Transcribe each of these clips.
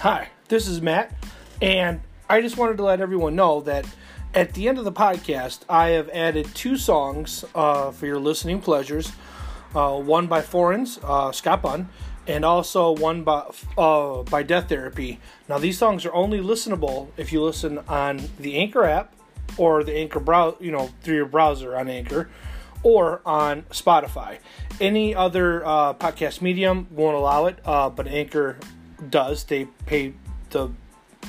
Hi, this is Matt, and I just wanted to let everyone know that at the end of the podcast, I have added two songs uh, for your listening pleasures. Uh, one by Foreigns, uh, Scott Bunn, and also one by uh, by Death Therapy. Now, these songs are only listenable if you listen on the Anchor app or the Anchor brow, you know, through your browser on Anchor, or on Spotify. Any other uh, podcast medium won't allow it, uh, but Anchor does. They pay the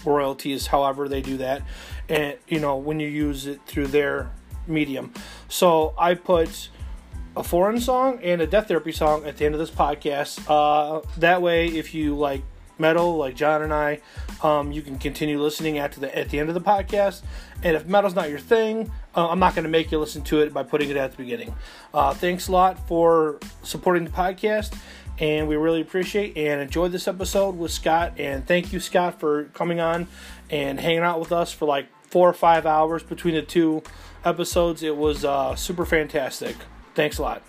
royalties however they do that and you know when you use it through their medium. So i put a foreign song and a death therapy song at the end of this podcast. Uh, that way if you like metal like john and i um, you can continue listening after the at the end of the podcast. And if metal's not your thing uh, i'm not going to make you listen to it by putting it at the beginning. Uh, thanks a lot for supporting the podcast and we really appreciate and enjoy this episode with Scott. And thank you, Scott, for coming on and hanging out with us for like four or five hours between the two episodes. It was uh, super fantastic. Thanks a lot.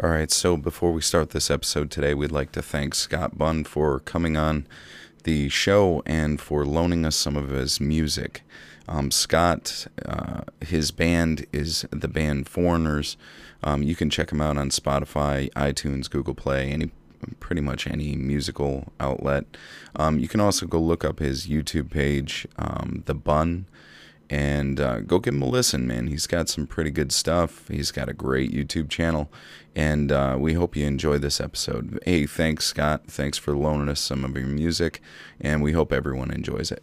All right, so before we start this episode today, we'd like to thank Scott Bunn for coming on the show and for loaning us some of his music. Um, Scott, uh, his band is the band Foreigners. Um, you can check him out on Spotify, iTunes, Google Play, any pretty much any musical outlet. Um, you can also go look up his YouTube page, um, The Bun, and uh, go give him a listen, man. He's got some pretty good stuff. He's got a great YouTube channel, and uh, we hope you enjoy this episode. Hey, thanks, Scott. Thanks for loaning us some of your music, and we hope everyone enjoys it.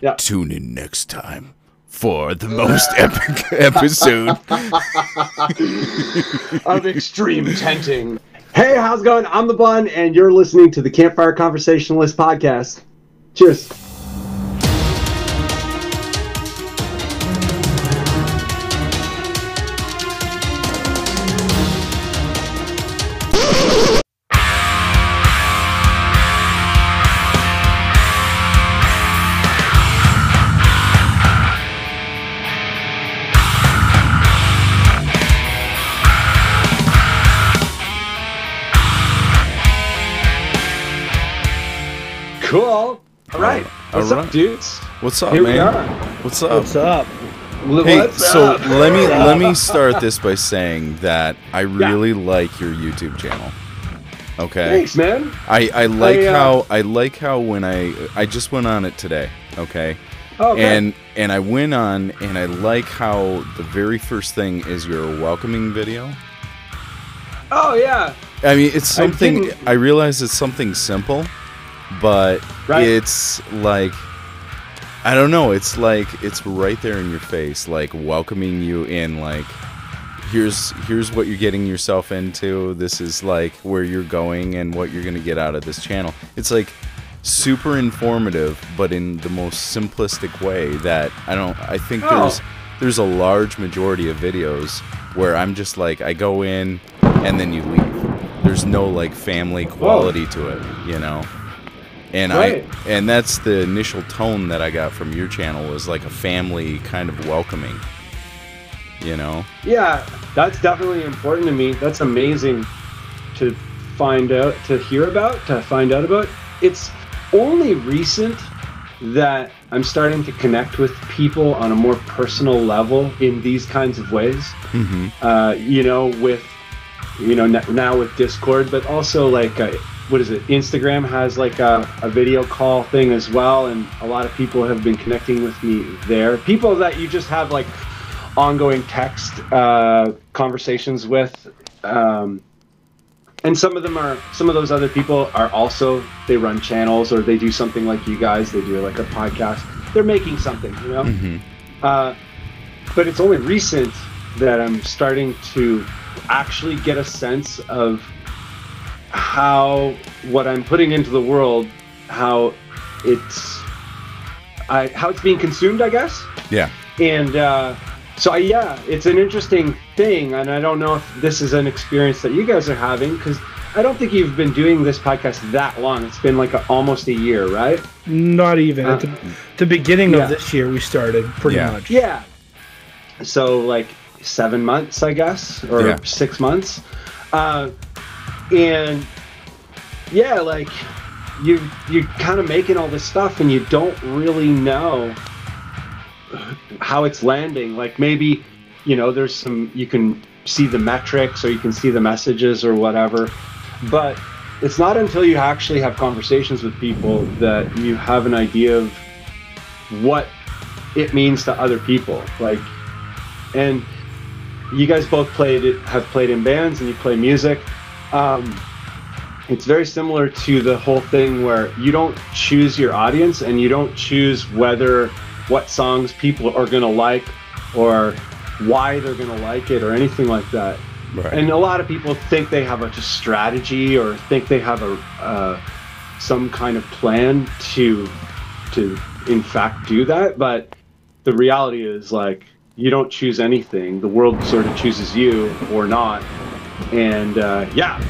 Yeah. Tune in next time for the most epic episode. of extreme tenting. Hey, how's it going? I'm the Bun, and you're listening to the Campfire Conversationalist podcast. Cheers. What's right. up, dudes? What's up, Here we man? are. What's up? What's up? Hey, What's so up? let me let me start this by saying that I really like your YouTube channel. Okay. Thanks, man. I, I like I, uh, how I like how when I I just went on it today, okay? Oh, okay. And and I went on and I like how the very first thing is your welcoming video. oh, yeah. I mean, it's something didn't- I, realize it's something simple, but Right. it's like I don't know, it's like it's right there in your face like welcoming you in like here's here's what you're getting yourself into. This is like where you're going and what you're going to get out of this channel. It's like super informative but in the most simplistic way that I don't I think Oh. there's there's a large majority of videos where I'm just like I go in and then you leave. There's no like family quality to it, you know. And Right. I and that's the initial tone that I got from your channel was like a family kind of welcoming. You know? Yeah, that's definitely important to me. That's amazing to find out, to hear about, to find out about. It's only recent that I'm starting to connect with people on a more personal level in these kinds of ways. Mm-hmm. Uh, you know, with you know now with Discord, but also like uh, what is it? Instagram has like a, a video call thing as well, and a lot of people have been connecting with me there. People that you just have like ongoing text uh, conversations with. Um, and some of them are some of those other people are also they run channels or they do something like you guys they do like a podcast they're making something you know Mm-hmm. uh, but it's only recent that i'm starting to actually get a sense of how what i'm putting into the world how it's I, how it's being consumed i guess Yeah. and uh, so I, yeah it's an interesting thing and i don't know if this is an experience that you guys are having because i don't think you've been doing this podcast that long it's been like a, almost a year right Not even at the, the beginning Yeah. of this year we started pretty Yeah. much. yeah so like seven months i guess or Yeah. six months uh, and yeah, like you you're kind of making all this stuff and you don't really know how it's landing. Like maybe you know there's some you can see the metrics or you can see the messages or whatever, but it's not until you actually have conversations with people that you have an idea of what it means to other people. Like, and you guys both played have played in bands and you play music. Um, it's very similar to the whole thing where you don't choose your audience and you don't choose whether what songs people are going to like or why they're going to like it or anything like that. Right. And a lot of people think they have a strategy or think they have a uh, some kind of plan to to in fact do that, but the reality is like you don't choose anything. The world sort of chooses you or not. And uh, yeah,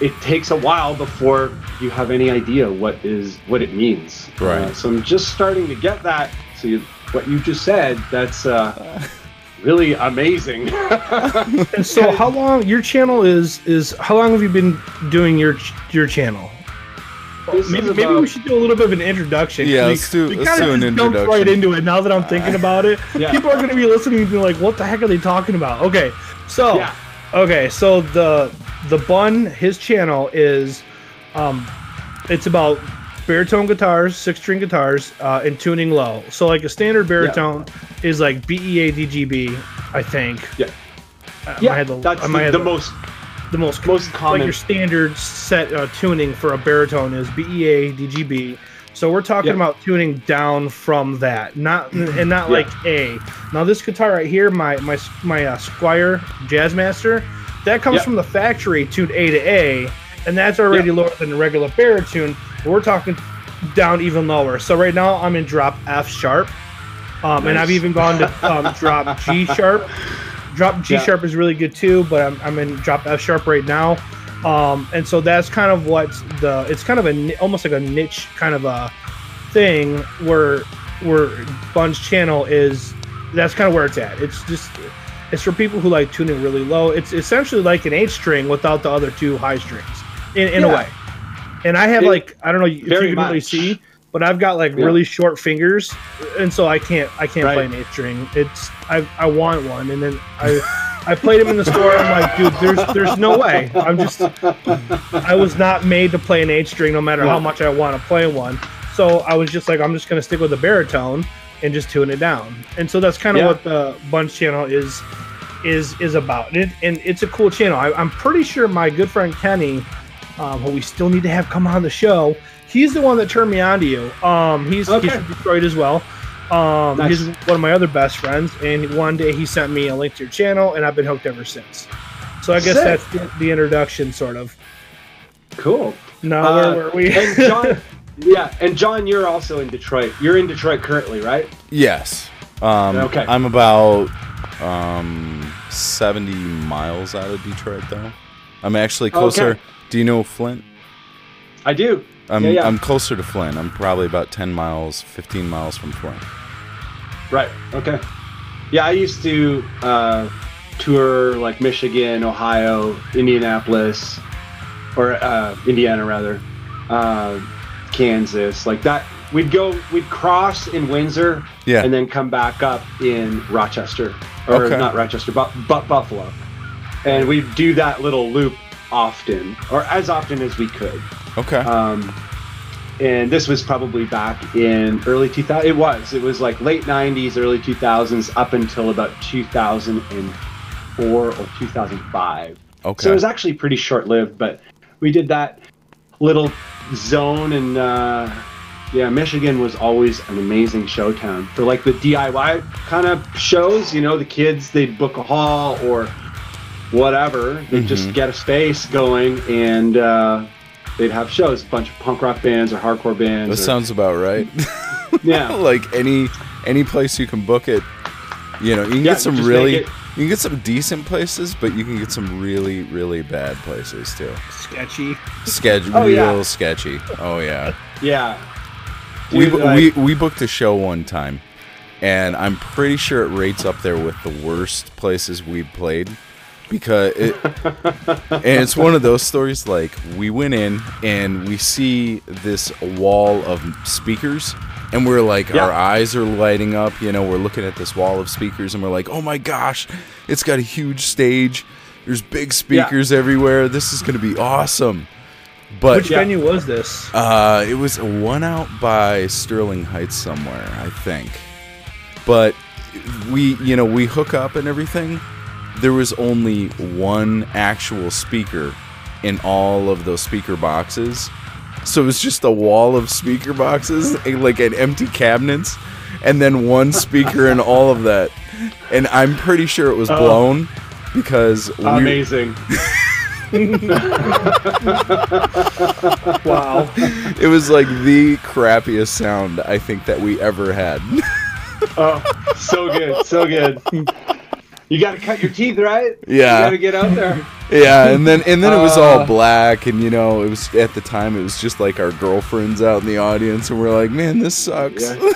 it takes a while before you have any idea what is what it means. Right. Uh, so I'm just starting to get that. So you, what you just said, that's uh, really amazing. So, how long your channel is is how long have you been doing your your channel? This Maybe, is maybe we should do a little bit of an introduction. Yeah, We- let's do- we let's kinda do an just jumped right into it. Now that I'm thinking about it, Yeah. people are going to be listening and be like, "What the heck are they talking about?" Okay, so Yeah. Okay, so the the bun his channel is, um, it's about baritone guitars, six string guitars, uh, and tuning low. So like a standard baritone is like E BEA DGB, I think. yeah, I yeah, to- that's the, the most the most most like common. your standard set uh, tuning for a baritone is BEA DGB. So we're talking Yeah. about tuning down from that, not and not Yeah. like A. Now this guitar right here, my my my uh, Squier Jazzmaster, that comes Yeah. from the factory tuned A to A, and that's already Yeah. lower than the regular baritone. We're talking down even lower. So right now I'm in drop F sharp, um, and I've even gone to um, drop G sharp. Drop G Yeah. sharp is really good too, but I'm, I'm in drop F sharp right now. Um, and so that's kind of what the it's kind of a almost like a niche kind of a thing where where Bun's channel is that's kind of where it's at. It's just it's for people who like tuning really low. It's essentially like an eight string without the other two high strings in, in a way. And I have It- like I don't know if you can really see, but I've got like Yeah. really short fingers, and so I can't I can't play an eight string. It's I I want one, and then I I played him in the store. I'm like, dude, there's there's no way. I'm just I was not made to play an eight string, no matter how much I want to play one. So I was just like, I'm just gonna stick with the baritone and just tune it down. And so that's kind of Yeah. what the Bunch channel is is is about. And, it, and it's a cool channel. I, I'm pretty sure my good friend Kenny, um, who we still need to have come on the show, he's the one that turned me on to you. Um, he's Okay. he's from Detroit as well. Um, Nice. he's one of my other best friends, and one day he sent me a link to your channel, and I've been hooked ever since. So I guess Sick. that's the, the introduction, sort of. cool. No, Uh, where were we? and John, yeah, and John, you're also in Detroit. You're in Detroit currently, right? Yes. Um, Okay. I'm about um, 70 miles out of Detroit, though. I'm actually closer. Okay. Do you know Flint? I do. I'm Yeah, yeah. I'm closer to Flint. I'm probably about 10 miles, 15 miles from Flint. Right. Okay. Yeah, I used to uh, tour like Michigan, Ohio, Indianapolis, or uh, Indiana rather, uh, Kansas, like that. We'd go, we'd cross in Windsor, Yeah. and then come back up in Rochester, or Okay. not Rochester, but, but Buffalo, and we'd do that little loop often, or as often as we could. Okay. Um, and this was probably back in early 2000. It was. It was like late 90s, early 2000s, up until about 2004 or 2005. okay. So it was actually pretty short lived, but we did that little zone, and uh, yeah, Michigan was always an amazing show town for like the DIY kind of shows. You know, the kids they'd book a hall or whatever. They'd just Mhm. get a space going, and uh, they'd have shows. A bunch of punk rock bands or hardcore bands. that or- sounds about right. yeah. like any any place you can book it. You know, you can Yeah, get some really you can get some decent places, but you can get some really really bad places too. Sketchy. Sketch, Oh, real yeah. sketchy. Oh yeah. Yeah. we, like- we we booked a show one time, and I'm pretty sure it rates up there with the worst places we've played. Because it, and it's one of those stories like we went in and we see this wall of speakers and we're like Yeah. our eyes are lighting up you know we're looking at this wall of speakers and we're like oh my gosh it's got a huge stage there's big speakers everywhere this is going to be awesome but Which venue was this? uh, it was one out by Sterling Heights somewhere, I think. But we, you know, we hook up and everything. There was only one actual speaker in all of those speaker boxes. So it was just a wall of speaker boxes, like an empty cabinets, and then one speaker in all of that. And I'm pretty sure it was oh. blown because we, Amazing. Wow. it was like the crappiest sound I think that we ever had. Oh, so good, so good. You got to cut your teeth, right? Yeah. You got to get out there. Yeah, and then and then it was all Uh. black, and you know, it was at the time it was just like our girlfriends out in the audience, and we're like, man, this sucks. Yeah.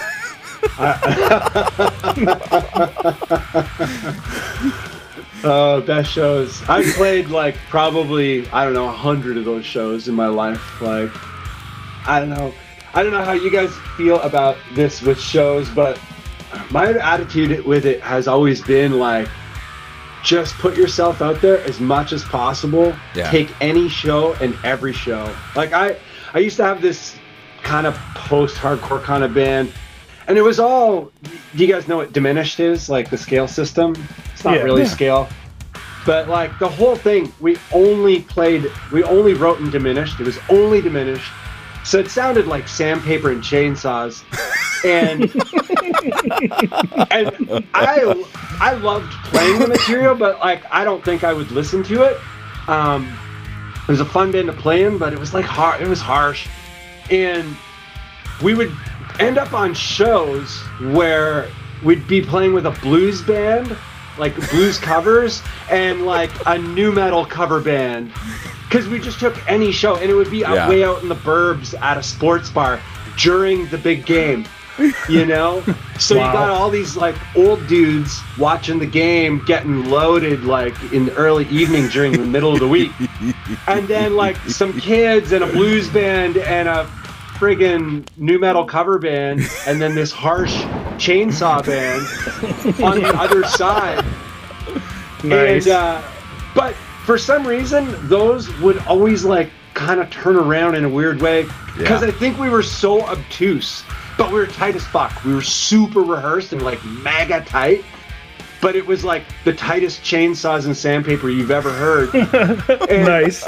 Oh, best shows. I've played like probably I don't know a hundred of those shows in my life. Like, I don't know, I don't know how you guys feel about this with shows, but my attitude with it has always been like, just put yourself out there as much as possible. Yeah. Take any show and every show. Like I, I used to have this kind of post-hardcore kind of band, and it was all. Do you guys know what diminished is? Like the scale system. It's not Yeah. really Yeah. scale, but like the whole thing, we only played. We only wrote in diminished. It was only diminished. So it sounded like sandpaper and chainsaws, and and I I loved playing the material, but like I don't think I would listen to it. Um, it was a fun band to play in, but it was like hard. It was harsh, and we would end up on shows where we'd be playing with a blues band, like blues covers, and like a nu metal cover band. Because we just took any show, and it would be out- Yeah. way out in the burbs at a sports bar during the big game. You know, so Wow. you got all these like old dudes watching the game, getting loaded like in the early evening during the middle of the week, and then like some kids and a blues band and a friggin' nu metal cover band, and then this harsh chainsaw band on the other side. Nice. And, uh, but for some reason, those would always like kind of turn around in a weird way because Yeah. I think we were so obtuse, but we were tight as fuck. We were super rehearsed and like mega tight. But it was like the tightest chainsaws and sandpaper you've ever heard. And- nice.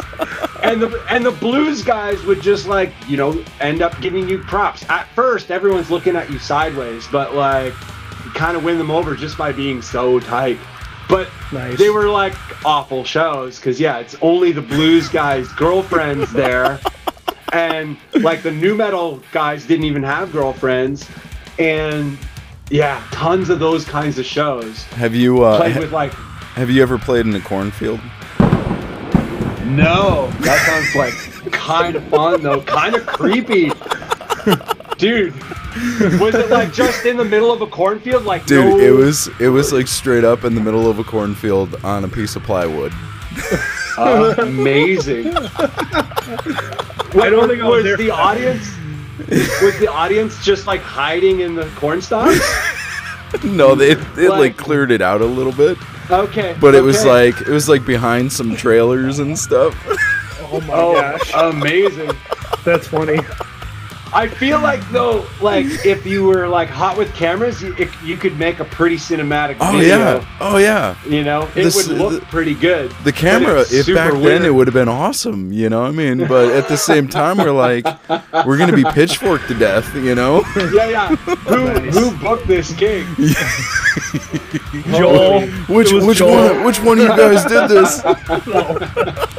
and the and the blues guys would just like you know end up giving you props at first everyone's looking at you sideways but like you kind of win them over just by being so tight but Nice. they were like awful shows because yeah it's only the blues guys girlfriends there and like the nu metal guys didn't even have girlfriends and yeah tons of those kinds of shows Have you uh, played ha- with like have you ever played in a cornfield? No, that sounds like kind of fun though, kind of creepy. Dude, was it like just in the middle of a cornfield? Like Dude, no, it was it was like straight up in the middle of a cornfield on a piece of plywood. amazing. I don't think I was was there the for audience. Was the audience just like hiding in the corn stalks? No, they they like, Like- cleared it out a little bit, Okay, but it was like it was like behind some trailers and stuff. Oh my oh, gosh. amazing. That's funny. I feel like though, like if you were like hot with cameras, you, it, you could make a pretty cinematic Oh video. yeah, oh yeah. You know, it This- would look the- pretty good. The camera, if super back then it would have been awesome, you know. what I mean, but at the same time, we're like, we're gonna be pitchforked to death, you know. Yeah, yeah. Who Nice. who booked this gig? Joel. Which it which Joel. one which one of you guys did this?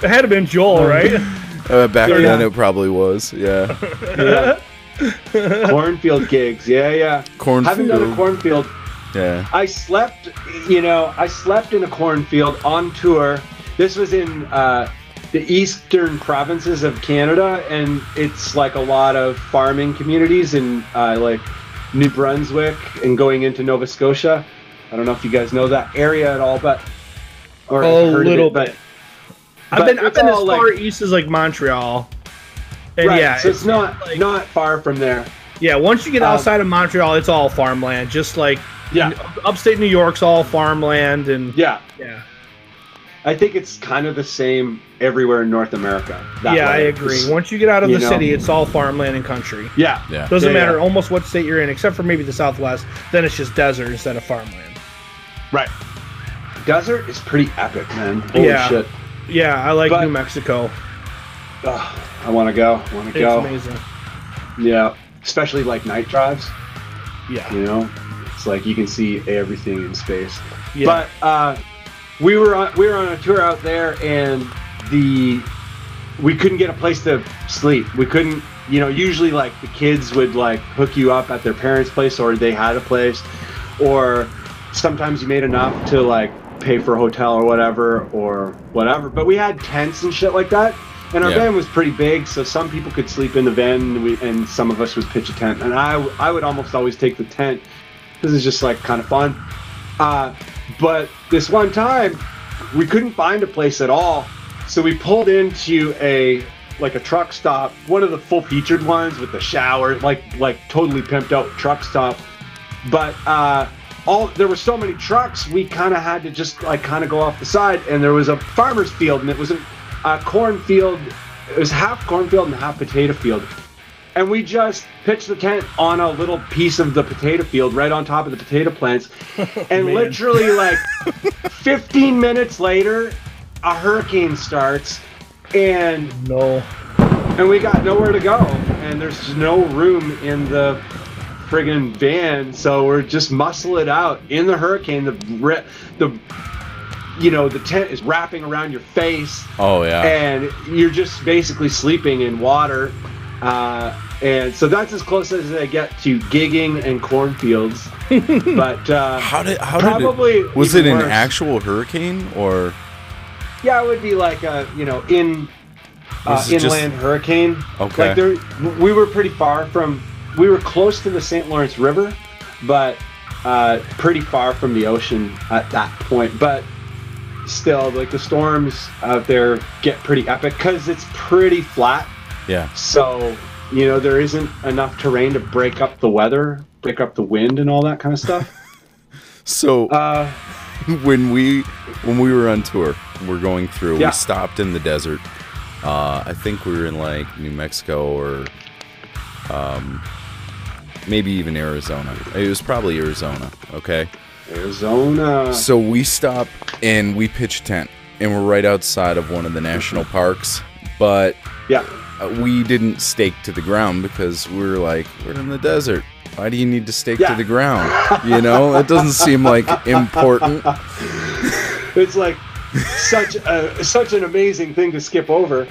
It had to been Joel, right? Uh, back Yeah. then, it probably was. Yeah, Yeah. cornfield gigs. Yeah, yeah. Haven't done a cornfield. cornfield. Yeah, I slept, you know, I slept in a cornfield on tour. This was in uh, the eastern provinces of Canada, and it's like a lot of farming communities in uh, like New Brunswick and going into Nova Scotia. I don't know if you guys know that area at all, but or A heard little of it, but I've been I've been as all, like- far east as like Montreal. And right, yeah, so it's, not like- not far from there. yeah. Once you get Um, outside of Montreal, it's all farmland. Just like Yeah, upstate New York's all farmland, and yeah. yeah, I think it's kind of the same everywhere in North America. that yeah, I way. agree. Once you get out of You the know. city, it's all farmland and country. Yeah, Yeah. Doesn't Yeah, matter yeah. almost what state you're in, except for maybe the Southwest. Then it's just desert instead of farmland. right. Desert is pretty epic, man. Holy Yeah. shit. Yeah, I like But- New Mexico. Ugh, I want to go. Want to go. amazing. Yeah, especially like night drives. Yeah, You know, it's like you can see everything in space. yeah. But uh, we were on we were on a tour out there, and the we couldn't get a place to sleep. We couldn't, you know. Usually, like the kids would like hook you up at their parents' place, or they had a place, or sometimes you made enough to like pay for a hotel or whatever, or whatever. But we had tents and shit like that. And our Yeah. van was pretty big, so some people could sleep in the van, and, we, and some of us would pitch a tent. And I, I would almost always take the tent because it's just like kind of fun. Uh, but this one time, we couldn't find a place at all, so we pulled into a like a truck stop, one of the full featured ones with the shower, like like totally pimped out truck stop. But uh, all there were so many trucks, we kind of had to just like kind of go off the side, and there was a farmer's field, and it was a, a cornfield. It was half cornfield and half potato field and we just pitched the tent on a little piece of the potato field right on top of the potato plants and Man. literally like 15 minutes later a hurricane starts and no. and we got nowhere to go and there's no room in the friggin' van so we're just muscle it out in the hurricane the the you know the tent is wrapping around your face Oh yeah. and you're just basically sleeping in water. Uh, and so that's as close as I get to gigging and cornfields. but uh, how did how probably did it, was it an worse. actual hurricane or Yeah, it would be like a you know in uh, it just- inland hurricane. Okay. Like there, we were pretty far from. We were close to the St. Lawrence River, but uh, pretty far from the ocean at that point. But still, like the storms out there get pretty epic because it's pretty flat. yeah So, you know, there isn't enough terrain to break up the weather, break up the wind, and all that kind of stuff. so Uh, when we when we were on tour we're going through Yeah. we stopped in the desert uh, i think we were in like new mexico or um, maybe even arizona. It was probably arizona okay? Arizona. so we stop and we pitch a tent and we're right outside of one of the national parks but Yeah. uh, we didn't stake to the ground because we were like we're in the desert. Why do you need to stake Yeah. to the ground? You know? It doesn't seem like important. It's like such a such an amazing thing to skip over.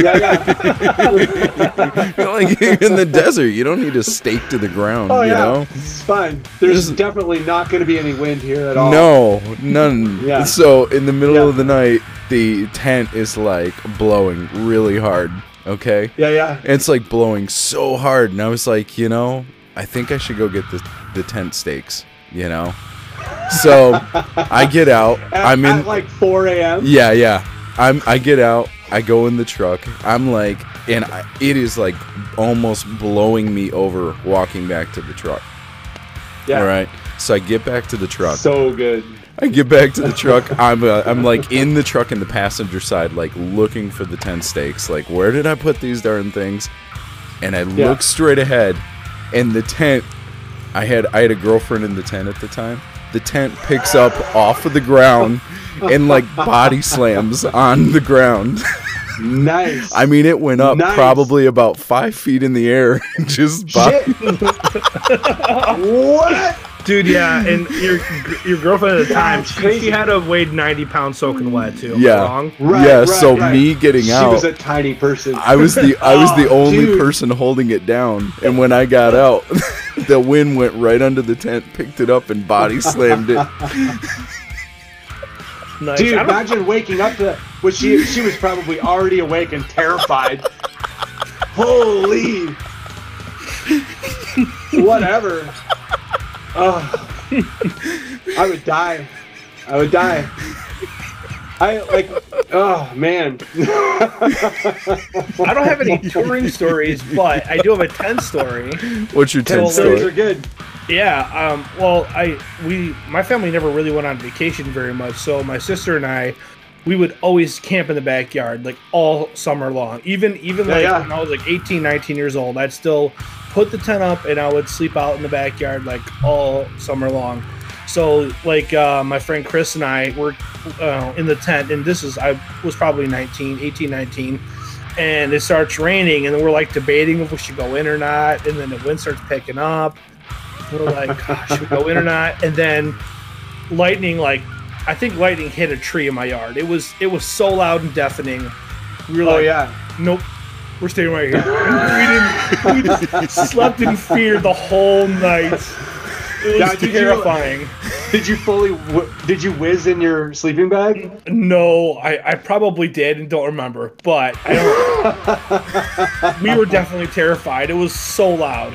yeah, yeah. You're like you're in the desert. You don't need to stake to the ground. Oh you yeah. know? It's fine. There's This- definitely not going to be any wind here at all. No, none. Yeah. So in the middle Yeah. of the night, the tent is like blowing really hard. Okay. Yeah, yeah. And it's like blowing so hard, and I was like, you know, I think I should go get the the tent stakes. You know. So I get out. At, I'm in. at like 4 a.m. Yeah, yeah. I'm. I get out. I go in the truck. I'm like, and I, it is like almost blowing me over walking back to the truck. Yeah. All right. So I get back to the truck. So good. I get back to the truck. I'm. Uh, I'm like in the truck in the passenger side, like looking for the tent stakes. Like, where did I put these darn things? And I Yeah. look straight ahead, and the tent. I had. I had a girlfriend in the tent at the time. The tent picks up off of the ground and like body slams on the ground. Nice. I mean, it went up Nice. probably about five feet in the air. And just body. What? Dude, yeah, and your your girlfriend at the time, she, she had to weigh ninety pounds soaking wet too. Yeah. wrong? Right, yeah. right, so right. me getting she out. She was a tiny person. I was the I was the Oh, only dude. person holding it down, and when I got out, the wind went right under the tent, picked it up, and body slammed it. Nice. Dude, imagine waking up to that. Was she? She was probably already awake and terrified. Holy. Whatever. Oh, I would die. I would die. I like. Oh man. I don't have any touring stories, but I do have a tent story. What's your tent Well, Stories are good. Yeah. Um, well, I we my family never really went on vacation very much, so my sister and I, we would always camp in the backyard like all summer long. Even even Yeah, like yeah. when I was like 18, 19 years old, I'd still put the tent up and I would sleep out in the backyard like all summer long. So like uh, my friend Chris and I were uh, in the tent, and this is I was probably 19, 18, 19. And it starts raining, and then we're like debating if we should go in or not. And then the wind starts picking up. We're like, "Gosh, should we go in or not? And then lightning, like, I think lightning hit a tree in my yard. It was it was so loud and deafening. We were Oh like, yeah. nope, we're staying right here. we didn't. We just slept in fear the whole night. It was Now, did you- terrifying. Did you fully? Did you whiz in your sleeping bag? No, I, I probably did and don't remember, but I don't. we were definitely terrified. It was so loud.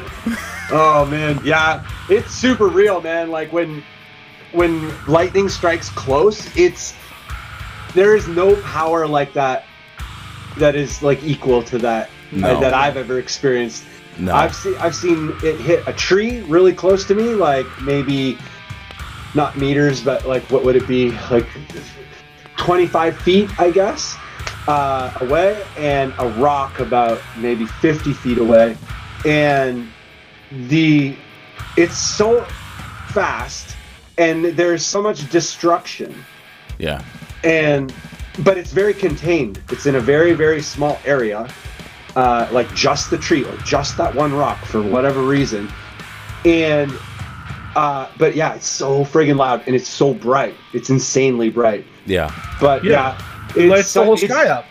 Oh man, yeah, it's super real, man. Like when when lightning strikes close, it's there is no power like that that is like equal to that No. that I've ever experienced. No. I've seen I've seen it hit a tree really close to me, like maybe not meters, but like what would it be? Like 25 feet, I guess, uh, away, and a rock about maybe 50 feet away, and the it's so fast, and there's so much destruction yeah. and but it's very contained. It's in a very very small area, uh, like just the tree or just that one rock for whatever reason, and uh, but yeah, it's so friggin' loud and it's so bright. It's insanely bright. Yeah. But Yeah. yeah, It lights the so- whole sky up.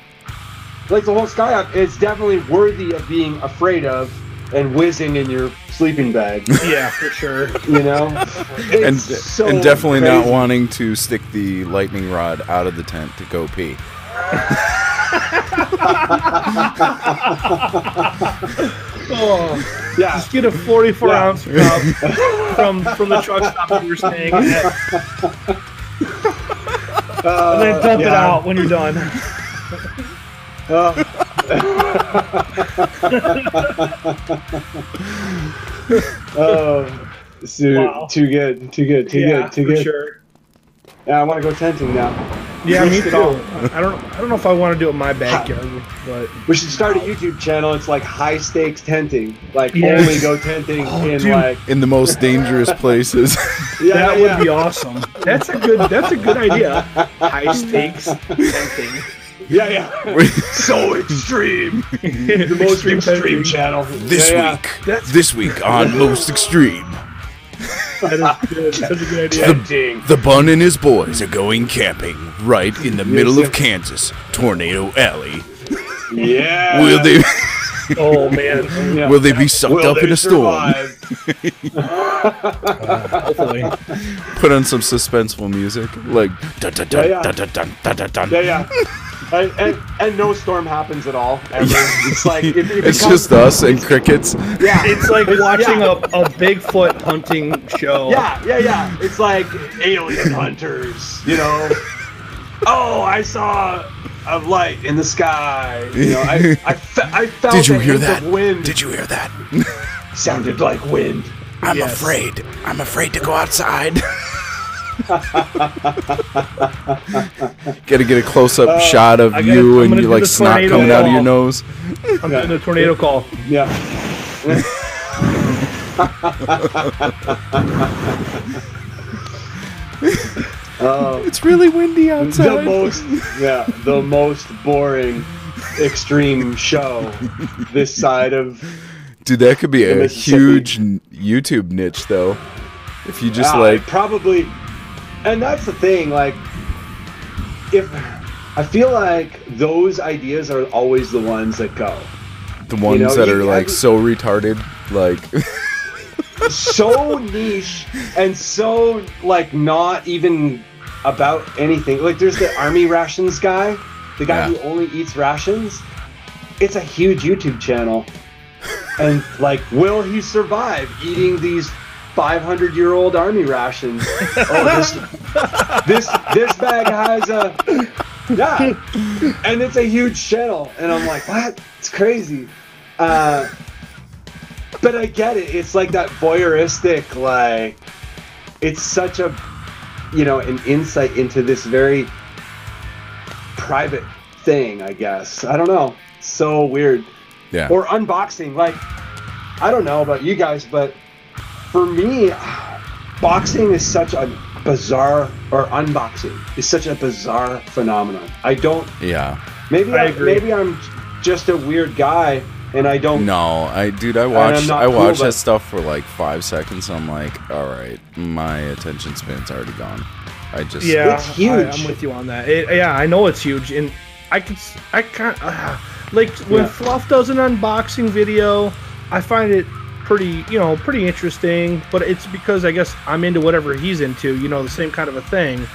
Lights the whole sky up. It's definitely worthy of being afraid of and whizzing in your sleeping bag. Yeah, for sure. You know, And, so and definitely not wanting to stick the lightning rod out of the tent to go pee. Oh, Yeah, just get a 44 Yeah. ounce cup from from the truck stop you were staying at, uh, and then dump it out when you're done. Oh, so Wow. too good, too good, too yeah, good, too for good. sure. Yeah, I want to go tenting now. Yeah, me Let's too. go. I don't. I don't know if I want to do it in my backyard, but We should start a YouTube channel. It's like high stakes tenting, like Yes. only go tenting Oh, in dude. like In the most dangerous places. yeah, that yeah. would be awesome. That's a good. That's a good idea. High stakes tenting. Yeah, yeah. so extreme. The most extreme, tenting. channel this Yeah, yeah. week. That's- This week on Most Extreme. That is good. That's a good idea. Tenting. The Bun and his boys are going camping right in the middle sir. of Kansas, Tornado Alley. Yeah. Will they Oh man. Yeah. will they be sucked Will up in a storm? survive? Hopefully. Put on some suspenseful music like dun dun dun Yeah, yeah. dun dun dun dun dun dun. Yeah, yeah. And, and, and no storm happens at all ever. It's like it, it It's becomes- just us and crickets. yeah. It's like watching yeah. a, a Bigfoot hunting show. Yeah, yeah, yeah. It's like alien hunters, you know. oh, I saw a light in the sky. You know, I, I, fe- I felt Did you a hear that? Wind. Did you hear that? Sounded like wind. I'm Yes. afraid. I'm afraid to go outside. Gotta get a close up uh, shot of gotta- you I'm and you do like the snot tornado coming out of your nose. I'm doing a tornado call. Yeah. Oh, It's really windy outside. the outside. most, yeah, the most boring extreme show this side of Dude, that could be a huge YouTube niche, though. If you just Yeah, like, probably and that's the thing like if i feel like those ideas are always the ones that go. The ones know, that you- are like I- so retarded, like, so niche and so like not even about anything. Like there's the army rations guy the guy Yeah. who only eats rations. It's a huge youtube channel. And like will he survive eating these 500 year old army rations oh this this this bag has a yeah, and it's a huge channel, and I'm like, what? It's crazy. Uh, but I get it. It's like that voyeuristic, like it's such a, you know, an insight into this very private thing. I guess I don't know. So weird. Yeah. Or unboxing, like I don't know about you guys, but for me, boxing is such a bizarre, or unboxing is such a bizarre phenomenon. I don't. yeah. Maybe I, I maybe I'm just a weird guy, and I don't. No, I dude, I I'm watched I cool, watched that stuff for like five seconds. I'm like, all right, my attention span's already gone. I just Yeah, It's huge. I, am with you on that. It, yeah, I know it's huge, and I can I can't, uh, like when Yeah. Fluff does an unboxing video, I find it pretty, you know, pretty interesting. But it's because I guess I'm into whatever he's into, you know, the same kind of a thing,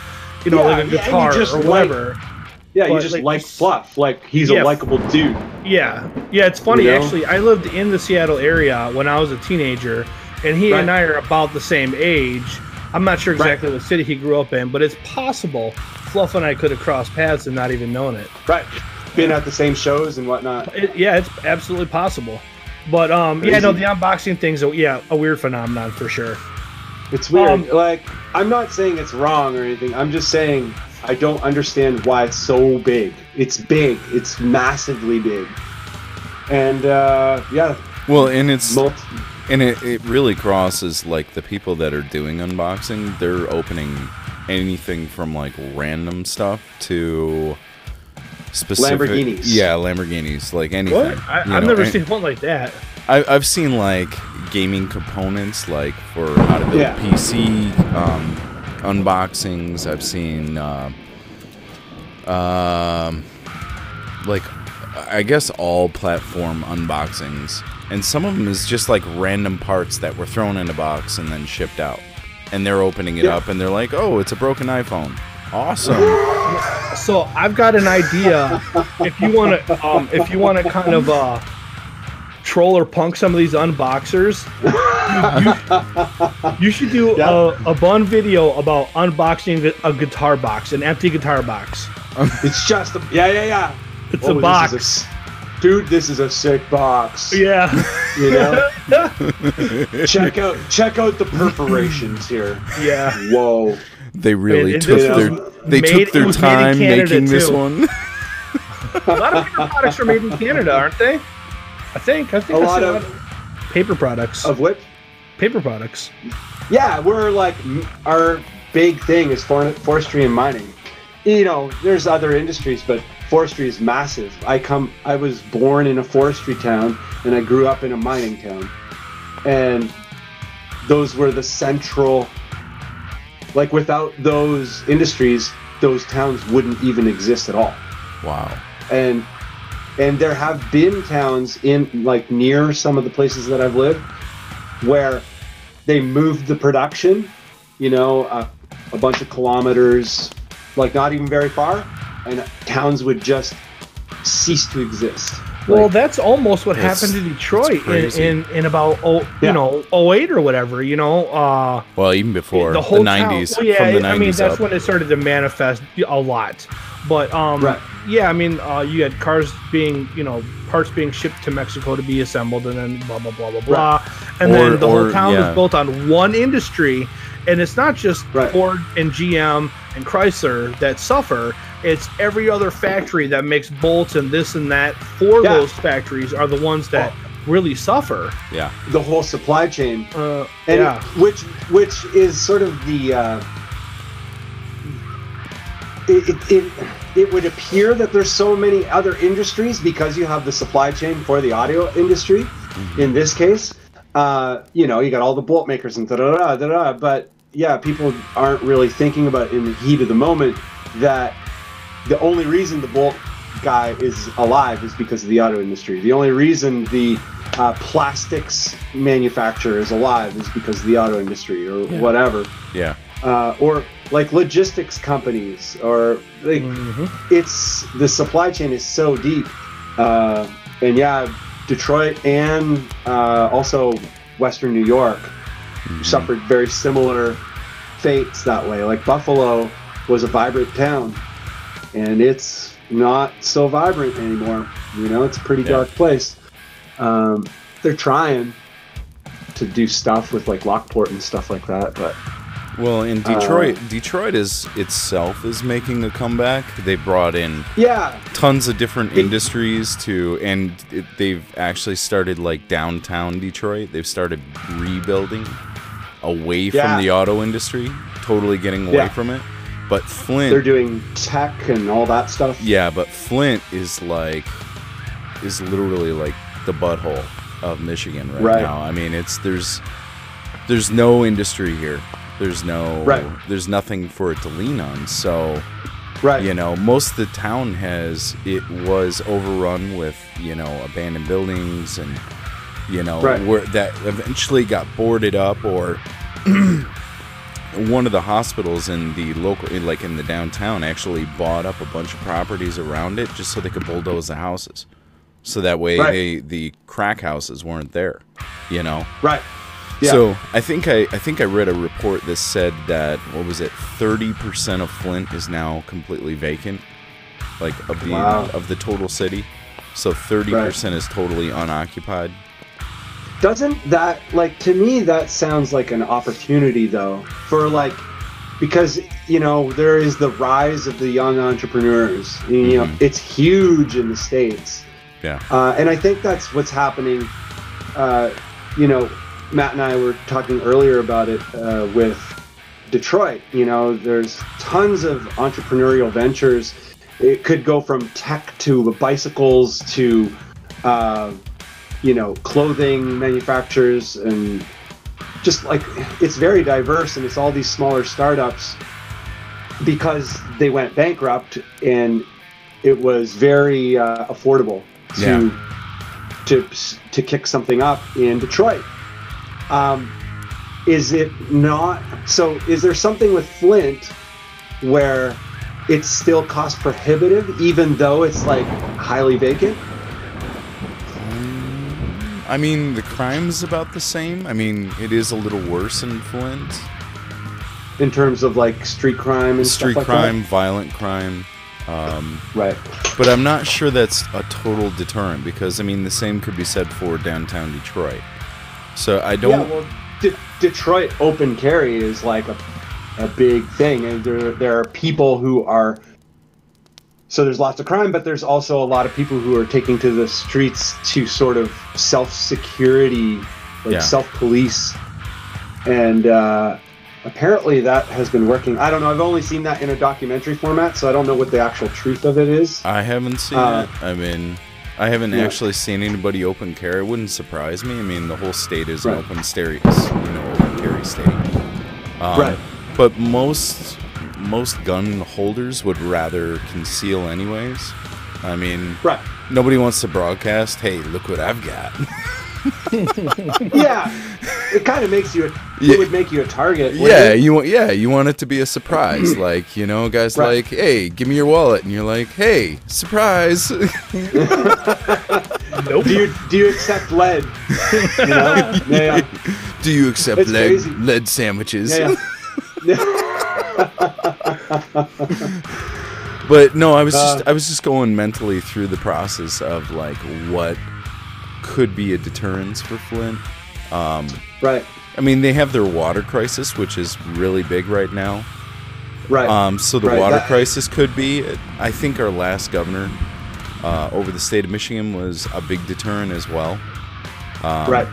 you know, Yeah, like a yeah, guitar or like- whatever. Yeah, you just like, like, Fluff. Like he's Yeah. a likable dude. Yeah, yeah, it's funny You know? actually. I lived in the Seattle area when I was a teenager, and he and I are about the same age. I'm not sure exactly what city he grew up in, but it's possible Fluff and I could have crossed paths and not even known it. Right. Been at the same shows and whatnot. It- yeah, it's absolutely possible. But um, yeah, no, the unboxing thing's a, yeah a weird phenomenon for sure. It's weird. Um, like I'm not saying it's wrong or anything. I'm just saying I don't understand why it's so big. It's big. It's massively big. And uh, yeah, well, and it's multi- and it, it really crosses like the people that are doing unboxing. They're opening anything from like random stuff to specific Lamborghinis. Yeah, Lamborghinis, like anything. What? I, I've know, never and- seen one like that. I, I've seen like gaming components, like for how to build Yeah. PC um, unboxings. I've seen, uh, um, like, I guess all platform unboxings, and some of them is just like random parts that were thrown in a box and then shipped out, and they're opening it Yeah. up and they're like, "Oh, it's a broken iPhone." Awesome. So I've got an idea. if you want to, um, if you want to kind of uh, troll or punk some of these unboxers, you, you, you should do Yeah. a, a bun video about unboxing a guitar box, an empty guitar box. it's just a yeah, yeah, yeah. It's Oh, a box. is a s- dude, this is a sick box. yeah. You know, check out check out the perforations here. Yeah. Whoa. They really and took this their they took their was made in time Canada, making this one. A lot of paper products are made in Canada, aren't they? I think. I think A I lot see of paper products. of what? paper products. Yeah, we're like our big thing is forestry and mining. You know, there's other industries, but forestry is massive. I come, I was born in a forestry town, and I grew up in a mining town, and those were the central. Like without those industries, those towns wouldn't even exist at all. Wow. and and there have been towns in like near some of the places that I've lived where they moved the production, you know, uh, a bunch of kilometers, like not even very far, and towns would just cease to exist. Well, Like, that's almost what happened to Detroit in, in, in about oh Yeah. you know 08 or whatever. You know, uh, Well, even before the the, whole town- 90s, well, yeah, from the 90s I mean, that's up. when it started to manifest a lot. But um, Right. yeah, I mean, uh, you had cars being, you know, parts being shipped to Mexico to be assembled, and then blah blah blah blah blah, and Or- then the or, whole town yeah. was built on one industry, and it's not just Right. Ford and GM and Chrysler that suffer. It's every other factory that makes bolts and this and that for Yeah. those factories are the ones that really suffer. yeah. the whole supply chain Uh, and yeah. which which is sort of the uh, it, it, it it would appear that there's so many other industries because you have the supply chain for the audio industry in this case uh, you know you got all the bolt makers and da da da da da but yeah people aren't really thinking about in the heat of the moment that the only reason the bolt guy is alive is because of the auto industry. The only reason the uh, plastics manufacturer is alive is because of the auto industry or whatever. Yeah. Uh, or like logistics companies or like Mhm. it's the supply chain is so deep. Uh, and yeah, Detroit and uh, also Western New York suffered very similar fates that way. Like Buffalo was a vibrant town, and it's not so vibrant anymore. You know, it's a pretty Yeah. dark place. Um, they're trying to do stuff with like Lockport and stuff like that, but Well, in Detroit, Detroit is itself is making a comeback. They brought in yeah, tons of different It- industries to, and it, they've actually started like downtown Detroit. They've started rebuilding away Yeah. from the auto industry, totally getting away Yeah. from it. But Flint, they're doing tech and all that stuff. yeah, but Flint is like is literally like the butthole of Michigan right, Right. now. I mean, it's there's there's no industry here. There's no Right. there's nothing for it to lean on. So Right. you know most of the town has it was overrun with you know abandoned buildings and you know Right. where that eventually got boarded up or one of the hospitals in the local in- like in the downtown actually bought up a bunch of properties around it just so they could bulldoze the houses so that way Right. they the crack houses weren't there you know Right. Yeah. so I think I, I think I read a report that said that what was it, thirty percent of Flint is now completely vacant, like of the Wow. of the total city. So thirty percent is totally unoccupied. Doesn't that like to me that sounds like an opportunity though for like because you know there is the rise of the young entrepreneurs. You know, Mhm. it's huge in the states. Yeah. Uh, and I think that's what's happening. Uh, you know, Matt and I were talking earlier about it uh, with Detroit. You know, there's tons of entrepreneurial ventures. It could go from tech to bicycles to, uh, you know, clothing manufacturers and just like it's very diverse and it's all these smaller startups because they went bankrupt and it was very uh, affordable to Yeah. to to kick something up in Detroit. Um, is it not? So, is there something with Flint where it's still cost prohibitive, even though it's like highly vacant? I mean, the crime's about the same. I mean, it is a little worse in Flint. in terms of like street crime and Street stuff like crime, violent crime. Um. Right. but I'm not sure that's a total deterrent because I mean the same could be said for downtown Detroit. So I don't. Yeah, well, De- Detroit open carry is like a, a big thing, and there there are people who are. So there's lots of crime, but there's also a lot of people who are taking to the streets to sort of self security, like Yeah. self police, and uh, apparently that has been working. I don't know. I've only seen that in a documentary format, so I don't know what the actual truth of it is. I haven't seen Uh, it. I mean, I haven't yeah. actually seen anybody open carry. It wouldn't surprise me. I mean, the whole state is Right. an open carry, you know, open carry state. Um, Right. But most most gun holders would rather conceal, anyways. I mean, Right. nobody wants to broadcast. Hey, look what I've got. Yeah. It kind of makes you. A, Yeah. It would make you a target. yeah, it? you want yeah, you want it to be a surprise. like you know, guys Right. like, hey, give me your wallet, and you're like, hey, surprise. Nope. Do you do you accept lead? You know? yeah, yeah. Do you accept lead crazy. lead sandwiches? yeah. But no, I was just Uh, I was just going mentally through the process of like what could be a deterrence for Flint. Um, Right, I mean, they have their water crisis, which is really big right now. right. Um, so the Right, water that- crisis could be. I think our last governor uh, over the state of Michigan was a big deterrent as well. Um, right,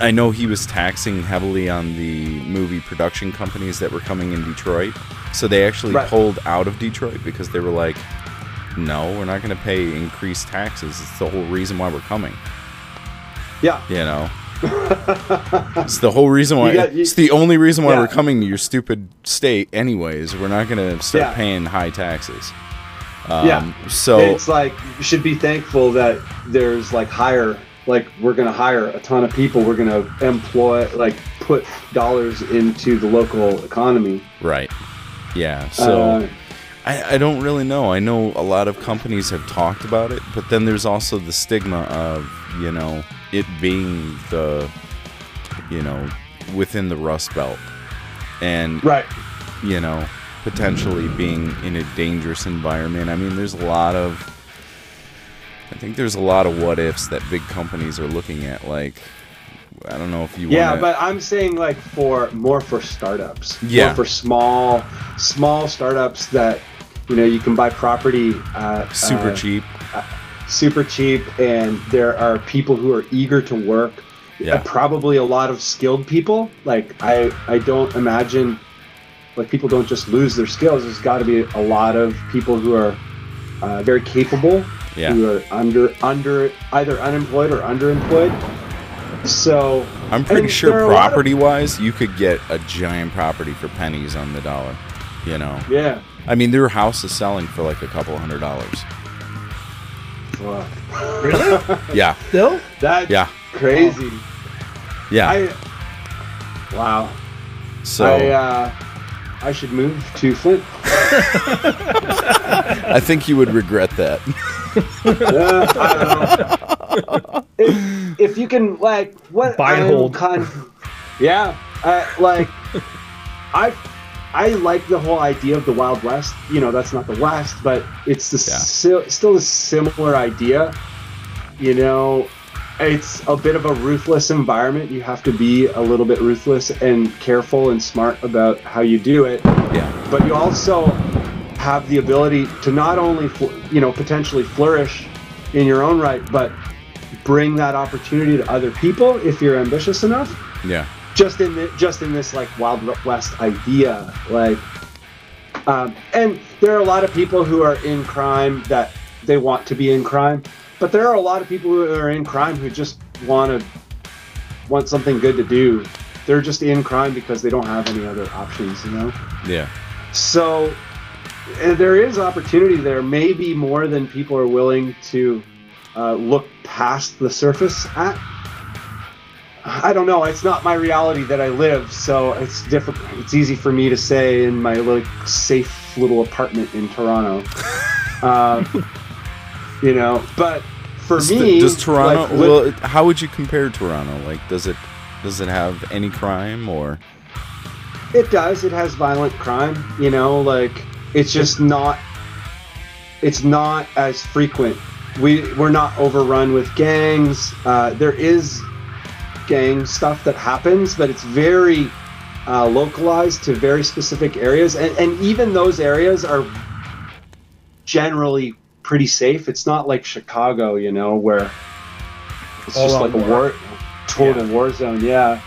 I know he was taxing heavily on the movie production companies that were coming in Detroit. So they actually Right. pulled out of Detroit because they were like, no, we're not going to pay increased taxes. It's the whole reason why we're coming. yeah, You know? it's the whole reason why. You got- you- it's the only reason why Yeah. we're coming to your stupid state, anyways. We're not going to start Yeah. paying high taxes. Um, Yeah. So it's like you should be thankful that there's like hire, like we're gonna hire a ton of people. We're gonna employ, like put dollars into the local economy. right, yeah. So. Uh, I, I don't really know. I know a lot of companies have talked about it, but then there's also the stigma of, you know, it being the, you know, within the Rust Belt. And, right, you know, potentially being in a dangerous environment. I mean, there's a lot of I think there's a lot of what ifs that big companies are looking at like I don't know if you Yeah, wanna, but I'm saying like for more for startups. Yeah. More for small small startups that you know you can buy property at super uh, cheap. super cheap and there are people who are eager to work Yeah. Uh, probably a lot of skilled people like i i don't imagine like people don't just lose their skills there's got to be a lot of people who are uh, very capable Yeah. who are under under either unemployed or underemployed so I'm pretty and sure there are a lot of- property wise, you could get a giant property for pennies on the dollar. You know, yeah I mean, their house is selling for like a couple hundred dollars. Fuck. Really? Yeah, Still? that's yeah, crazy yeah. i wow so i uh i should move to flint I think you would regret that. Uh, I don't know. if, if you can, like, what Buy and hold. Kind yeah, uh, like, I, I like the whole idea of the Wild West. You know, that's not the West, but it's the Yeah. si- still a similar idea. You know, it's a bit of a ruthless environment. You have to be a little bit ruthless and careful and smart about how you do it Yeah, but you also have the ability to not only you know potentially flourish in your own right but bring that opportunity to other people if you're ambitious enough. Yeah, just in the, just in this like wild west idea like um, and there are a lot of people who are in crime that they want to be in crime but there are a lot of people who are in crime who just want to want something good to do. They're just in crime because they don't have any other options you know? Yeah, so there is opportunity there, maybe more than people are willing to uh, look past the surface at. I don't know. It's not my reality that I live, so it's different. It's easy for me to say in my like safe little apartment in Toronto. um, you know, but for Does, me, does Toronto? like, li- well, how would you compare Toronto? Like, does it does it have any crime or? It does. It has violent crime. You know, like it's just not. It's not as frequent. We we're not overrun with gangs. Uh, there is gang stuff that happens, but it's very uh, localized to very specific areas, and and even those areas are generally pretty safe. It's not like Chicago, you know, where it's All just like a war. war, total war zone. Yeah.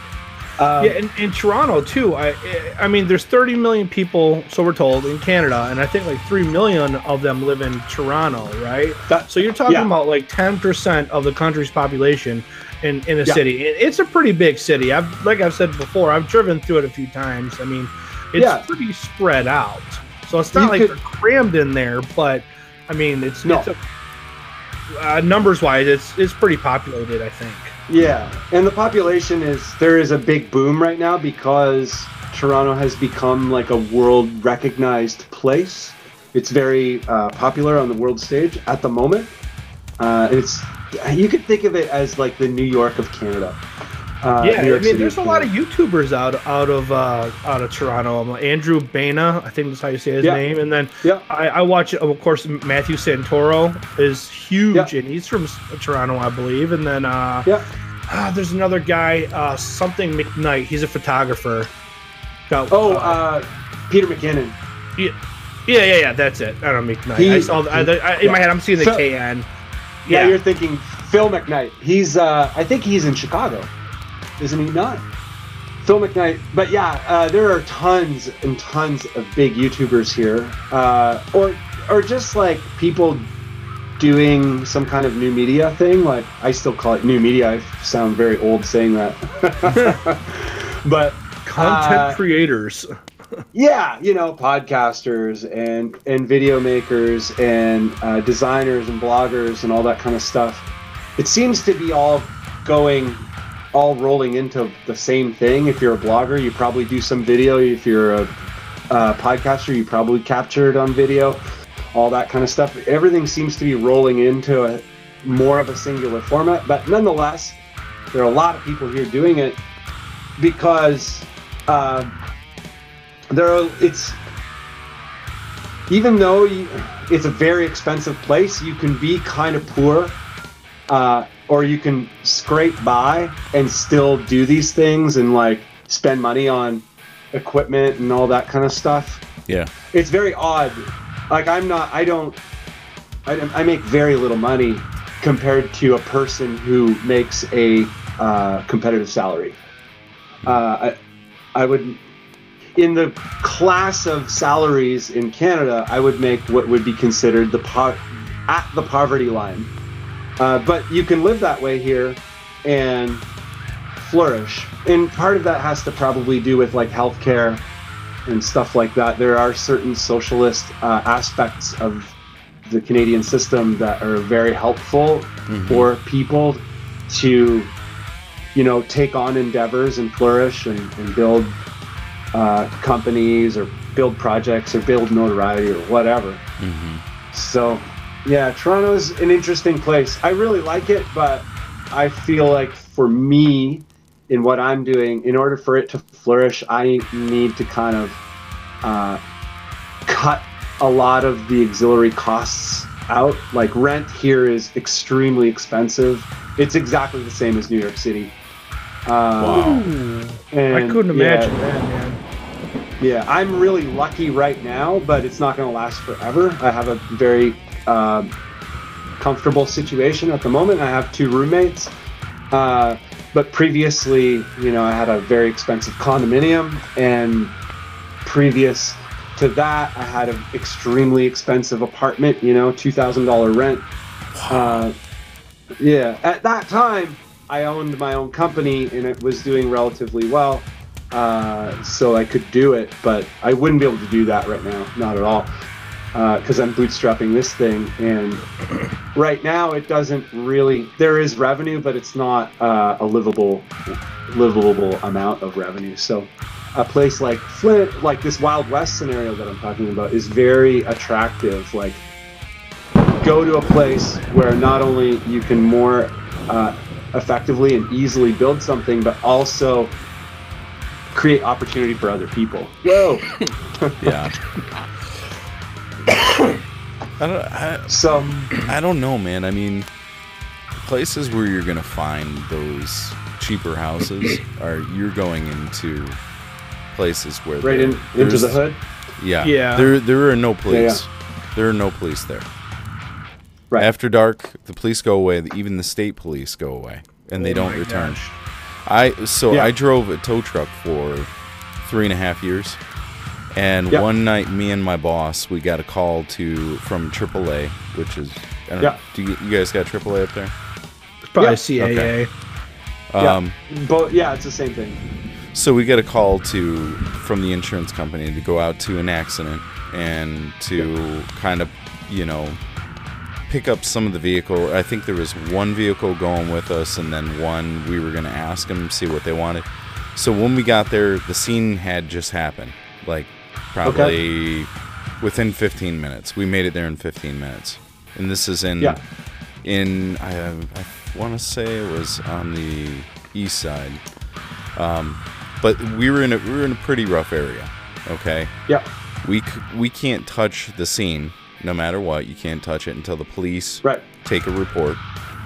Um, yeah, in, in Toronto too. I I mean, there's 30 million people, so we're told, in Canada, and I think like three million of them live in Toronto, right? That- So you're talking yeah. about like 10% of the country's population in, in a Yeah. city. It's a pretty big city. I've like I've said before, I've driven through it a few times. I mean, it's Yeah. pretty spread out. So it's not You like could- they're crammed in there, but I mean, it's, No. it's a, uh, numbers wise, it's it's pretty populated. I think. Yeah, and the population is there is a big boom right now because Toronto has become like a world recognized place. It's very uh, popular on the world stage at the moment. Uh, it's you could think of it as like the New York of Canada. Uh, yeah, I mean, City there's a lot of YouTubers out out of uh, out of Toronto. Um, Andrew Baina, I think that's how you say his Yeah. name, and then Yeah. I, I watch, of course, Matthew Santoro is huge, Yeah. and he's from Toronto, I believe. And then uh, Yeah. ah, there's another guy, uh, something McKnight. He's a photographer. Got, Oh, uh, uh, Peter McKinnon. yeah, yeah, yeah, yeah, that's it. I don't know McKnight. He- I saw the, I, I, in yeah. my head. I'm seeing the So- KN. Yeah, Yeah, you're thinking Phil McKnight. He's uh, I think he's in Chicago, isn't he? Not Phil McKnight. But yeah, uh, there are tons and tons of big YouTubers here, uh, or or just like people doing some kind of new media thing. Like I still call it new media. I sound very old saying that, but content uh, creators. yeah you know podcasters and and video makers and uh, designers and bloggers and all that kind of stuff it seems to be all going all rolling into the same thing. If you're a blogger you probably do some video. If you're a, podcaster you probably capture it on video. All that kind of stuff. Everything seems to be rolling into a more of a singular format but nonetheless there are a lot of people here doing it because uh, there are it's even though you, it's a very expensive place, you can be kind of poor, uh, or you can scrape by and still do these things and like spend money on equipment and all that kind of stuff. Yeah. It's very odd. Like I'm not. I don't. I, I make very little money compared to a person who makes a uh, competitive salary. Uh, I, I would in the class of salaries in Canada, I would make what would be considered the po- at the poverty line. Uh, but you can live that way here and flourish. And part of that has to probably do with like healthcare and stuff like that. There are certain socialist uh, aspects of the Canadian system that are very helpful Mhm. for people to, you know, take on endeavors and flourish and, and build uh, companies or build projects or build notoriety or whatever. hmm So, yeah, Toronto's an interesting place. I really like it, but I feel like for me, in what I'm doing, in order for it to flourish, I need to kind of uh, cut a lot of the auxiliary costs out. Like rent here is extremely expensive. It's exactly the same as New York City. Uh, Wow. And, I couldn't yeah, imagine that, man. yeah, I'm really lucky right now, but it's not going to last forever. I have a very uh, comfortable situation at the moment. I have two roommates. Uh, but previously, you know, I had a very expensive condominium, and previous to that, I had an extremely expensive apartment, you know, $2,000 rent. Uh, yeah, at that time, I owned my own company and it was doing relatively well uh, so I could do it, but I wouldn't be able to do that right now, not at all, because I'm bootstrapping this thing, and right now it doesn't really. There is revenue, but it's not uh, a livable, livable amount of revenue. So, a place like Flint, like this Wild West scenario that I'm talking about, is very attractive. Like, go to a place where not only you can more uh, effectively and easily build something, but also create opportunity for other people. Whoa! Yeah. I don't. I, So I don't know, man. I mean, places where you're gonna find those cheaper houses are you're going into places where right there- in, into the hood. Yeah, Yeah. There, there are no Yeah, police. There are no police there. Right. After dark, the police go away. Even the state police go away, and they Oh don't return. gosh. I so Yeah. I drove a tow truck for three and a half years, and Yeah. one night, me and my boss, we got a call to from AAA, which is I don't, Yeah. do you, you guys got AAA up there? Probably Yeah. CAA. Okay. Yeah. Um, But yeah, it's the same thing. So we get a call to from the insurance company to go out to an accident and to kind of, you know, pick up some of the vehicle. I think there was one vehicle going with us, and then one we were going to ask them see what they wanted. So when we got there, the scene had just happened, like probably within 15 minutes. We made it there in 15 minutes, and this is in Yeah. in I, I want to say it was on the east side. Um, but we were in a we were in a pretty rough area. Okay, Yeah. we c- we can't touch the scene no matter what. You can't touch it until the police Right. take a report,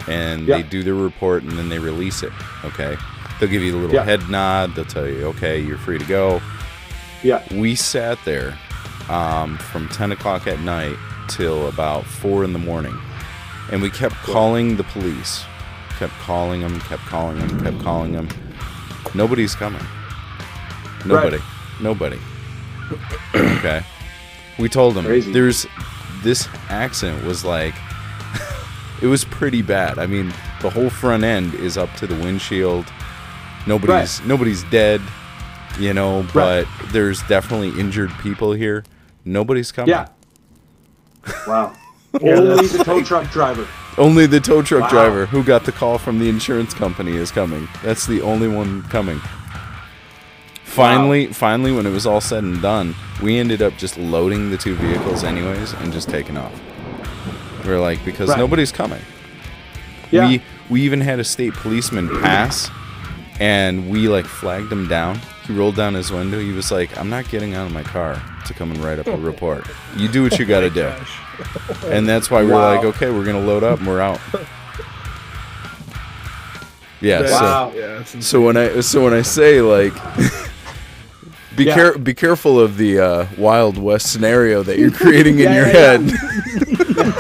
and Yeah. they do their report and then they release it. Okay, they'll give you a little Yeah. head nod. They'll tell you, okay, you're free to go. Yeah. We sat there um, from 10 o'clock at night till about 4 in the morning. And we kept calling the police. Kept calling them, kept calling them, kept calling them. Nobody's coming. Nobody. Nobody. okay. We told them Crazy. there's this accident was like it was pretty bad. I mean, the whole front end is up to the windshield. Nobody's nobody's dead, you know, but Right. there's definitely injured people here. Nobody's coming. Yeah. Wow. Only that's- the tow truck driver. Only the tow truck Wow. driver who got the call from the insurance company is coming. That's the only one coming. Finally, finally, when it was all said and done, we ended up just loading the two vehicles anyways and just taking off. We are like, because Right. nobody's coming. Yeah. We we even had a state policeman pass and we like flagged him down. He rolled down his window. He was like, "I'm not getting out of my car to come and write up a report. You do what you got to do." And that's why we Wow. were like, "Okay, we're gonna load up and we're out." Yeah. That's- So Wow. Yeah, so when I so when I say like. Be, Yeah. care- be careful of the uh, Wild West scenario that you're creating in Yeah, your yeah, head.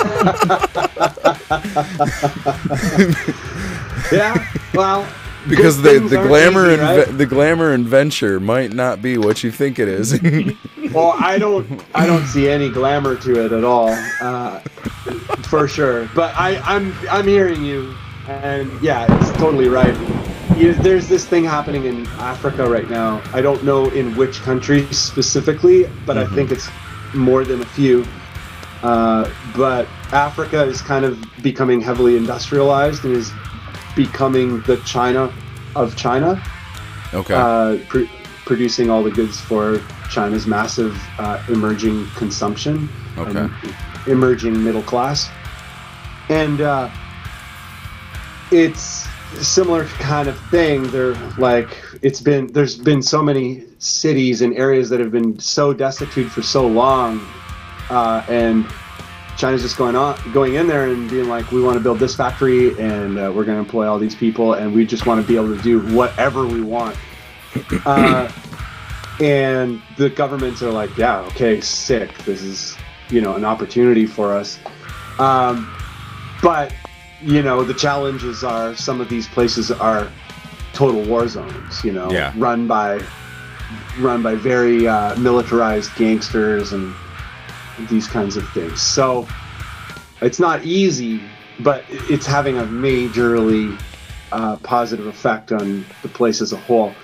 Yeah. Well. Because the, the glamour easy, and the glamour and venture might not be what you think it is. Well, I don't, I don't see any glamour to it at all, uh, for sure. But I, I'm, I'm hearing you, and yeah, it's totally right. You, there's this thing happening in Africa right now. I don't know in which country specifically, but I think it's more than a few. Uh, but Africa is kind of becoming heavily industrialized and is becoming the China of China okay. uh, pr- producing all the goods for China's massive uh, emerging consumption, Okay. emerging middle class, and uh, it's similar kind of thing. They're like it's been there's been so many cities and areas that have been so destitute for so long, uh, and China's just going on, going in there and being like, we want to build this factory and uh, we're going to employ all these people and we just want to be able to do whatever we want. Uh, and the governments are like, yeah, okay, sick. This is, you know, an opportunity for us. Um, but, you know, the challenges are some of these places are total war zones, you know, Yeah. run by run by very uh, militarized gangsters and these kinds of things. So it's not easy, but it's having a majorly uh, positive effect on the place as a whole.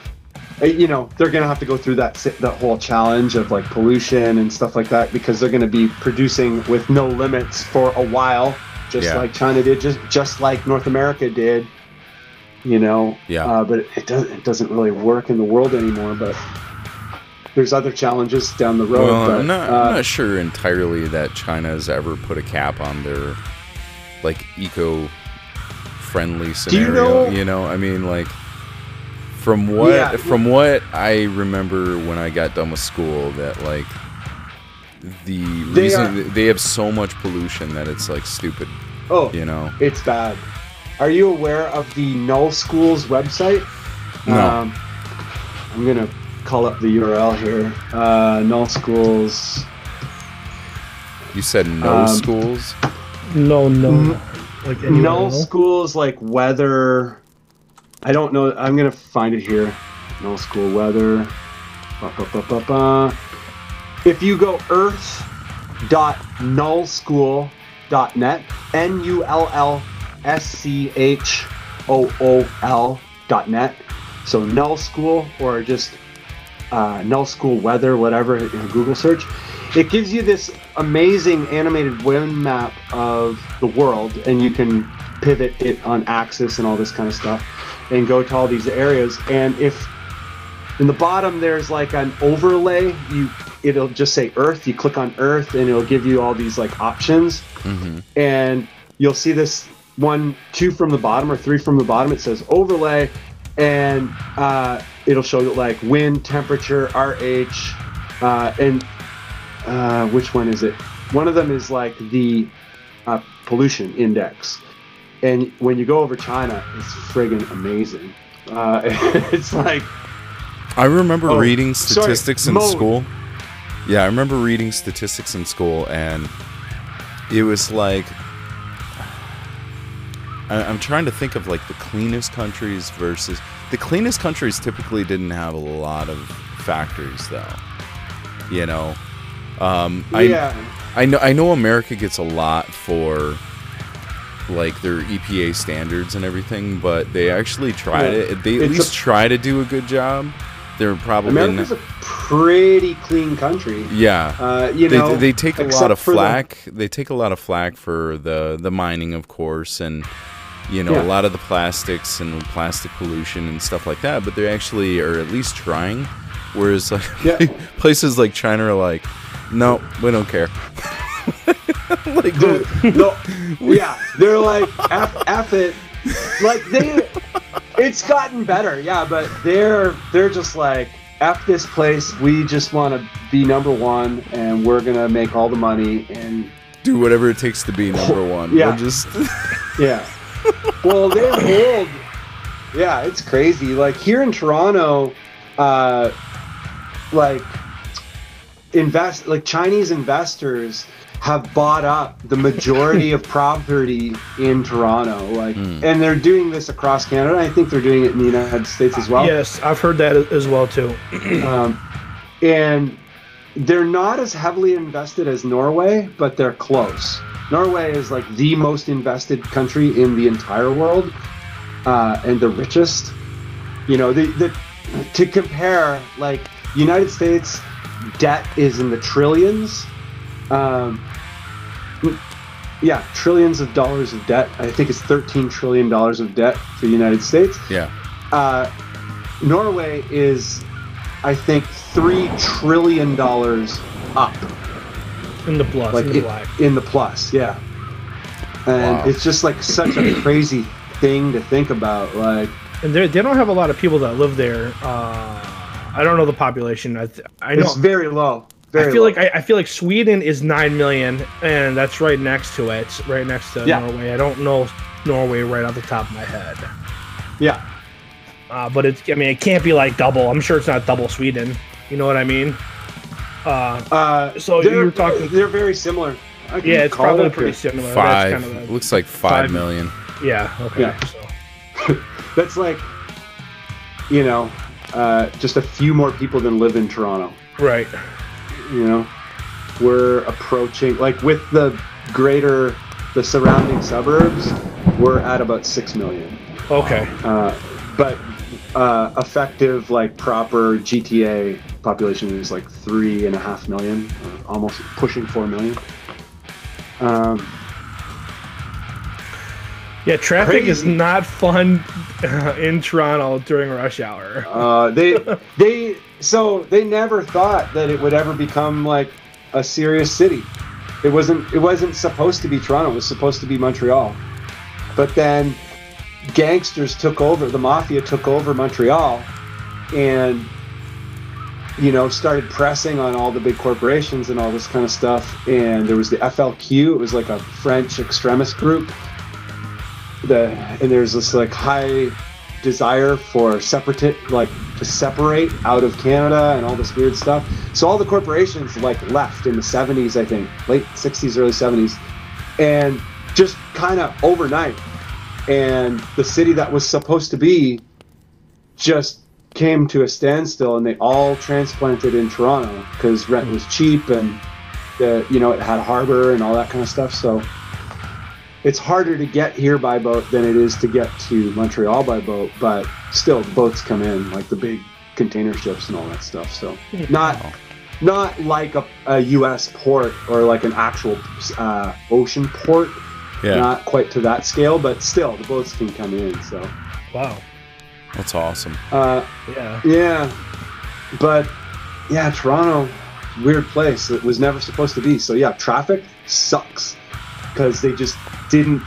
Uh, You know, they're going to have to go through that that whole challenge of like pollution and stuff like that because they're going to be producing with no limits for a while, just Yeah. like China did, just just like North America did. You know, Yeah. uh, but it, doesn't it doesn't really work in the world anymore. But there's other challenges down the road. well, but, I'm not, uh, I'm not sure entirely that China has ever put a cap on their like eco-friendly you scenario. know- You know, I mean, like from what Yeah. from what I remember when I got done with school, that like the They reason they have so much pollution that it's like stupid. oh, You know, It's bad. Are you aware of the Null Schools website? No. Um, I'm gonna call up the URL here. Uh, Null Schools. you said no Um, schools. no, no, like Null other- Schools like weather. I don't know. I'm gonna find it here. Null School weather. Ba, ba, ba, ba, ba. If you go earth.nullschool.net, N U L L S C H O O L dot net. So Null School or just uh, Null School Weather, whatever, in a Google search. It gives you this amazing animated wind map of the world, and you can pivot it on axis and all this kind of stuff, and go to all these areas. And if in the bottom there's like an overlay, you it'll just say Earth. You click on Earth, and it'll give you all these like options hmm and you'll see this one, two from the bottom or three from the bottom. It says overlay, and uh, it'll show you like wind, temperature, RH, uh, and uh, which one is it? One of them is like the uh, pollution index, and when you go over China, it's friggin' amazing. Uh, it's like I remember Oh, reading sorry, statistics in mode. school. Yeah, I remember reading statistics in school, and it was like I'm trying to think of like the cleanest countries versus the cleanest countries. Typically, didn't have a lot of factories, though. You know, um, I yeah, I know I know America gets a lot for like their EPA standards and everything, but they actually try Yeah. to they at It's a- least try to do a good job. They're probably America's not, a pretty clean country. yeah. Uh, you They, know, they take a lot of for the- flack. They take a lot of flack for the the mining, of course, and you know Yeah. a lot of the plastics and plastic pollution and stuff like that. But they actually are at least trying. Whereas like Yeah. places like China are like, no, we don't care. like, Dude, no, yeah, they're like F, F it. Like they, it's gotten better, yeah, but they're they're just like F this place. We just want to be number one, and we're gonna make all the money. And Do whatever it takes to be number one. Yeah. We'll just yeah, well, they hold. Yeah, it's crazy. Like here in Toronto, uh, like invest like Chinese investors have bought up the majority of property in Toronto. Like, Hmm. and they're doing this across Canada. I think they're doing it in the United States as well. Yes, I've heard that as well too. um, and they're not as heavily invested as Norway, but they're close. Norway is like the most invested country in the entire world, uh, and the richest. You know, the, the to compare, like United States debt is in the trillions. Um, yeah, trillions of dollars of debt. I think it's 13 trillion dollars of debt for the United States yeah. uh, Norway is, I think, three trillion dollars up, In the plus, like in the in, black. in the plus, yeah. And Wow. it's just like such a crazy thing to think about. Like, And they they don't have a lot of people that live there. Uh, I don't know the population. I th- I know. it's very low. Very I feel low. like I, I feel like Sweden is nine million, and that's right next to it, right next to Yeah. Norway. I don't know Norway right off the top of my head, yeah, uh, but it's. I mean, it can't be like double. I'm sure it's not double Sweden. You know what I mean? Uh, uh, So they're, you were talking- They're very similar. I yeah, it's probably it pretty similar. Five. That's kind of a, looks like five five- million. yeah. Okay. Yeah. So That's like, you know, uh, just a few more people than live in Toronto. right. you know we're approaching like with the greater the surrounding suburbs we're at about 6 million Okay. uh, but uh, effective like proper gta population is like three and a half million almost pushing four million um, Yeah, traffic is not fun in Toronto during rush hour. uh, they they so they never thought that it would ever become like a serious city. It wasn't it wasn't supposed to be Toronto. It was supposed to be Montreal. But then gangsters took over. The mafia took over Montreal, and you know started pressing on all the big corporations and all this kind of stuff. And there was the FLQ. It was like a French extremist group. The and there's this like high desire for separate like to separate out of Canada and all this weird stuff. So all the corporations like left in the 70s, I think, late 60s, early 70s, and just kind of overnight. And the city that was supposed to be just came to a standstill, and they all transplanted in Toronto because rent was cheap and the you know it had harbor and all that kind of stuff. So it's harder to get here by boat than it is to get to Montreal by boat, but still the boats come in like the big container ships and all that stuff. So not not like a, a U.S. port or like an actual uh, ocean port. Yeah. Not quite to that scale, but still the boats can come in. So Wow. That's awesome. uh, Yeah. yeah, but yeah, Toronto, weird place. It was never supposed to be. So yeah, traffic sucks because they just didn't.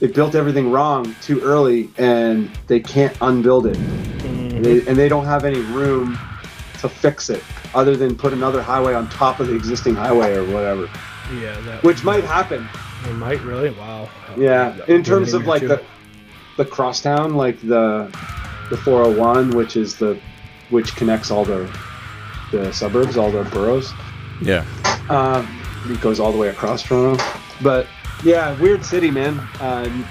They built everything wrong too early, and they can't unbuild it. And they, and they don't have any room to fix it, other than put another highway on top of the existing highway or whatever, Yeah. That which might happen. it might really. Wow. Yeah, in terms of like too. the the crosstown, like the the 401, which is the which connects all the the suburbs, all the boroughs. Yeah. Um, it goes all the way across Toronto. But yeah, weird city, man. Um,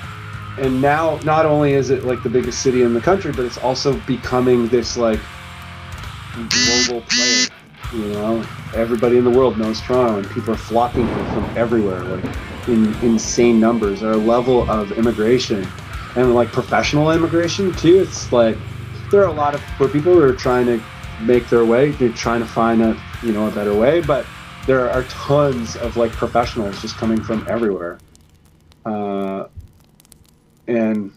and now, not only is it like the biggest city in the country, but it's also becoming this like global player. You know, everybody in the world knows Toronto, and people are flocking here from everywhere, like in insane numbers. Our level of immigration and like professional immigration too. It's like there are a lot of poor people who are trying to make their way. They're trying to find a you know a better way, but there are tons of like professionals just coming from everywhere. Uh, and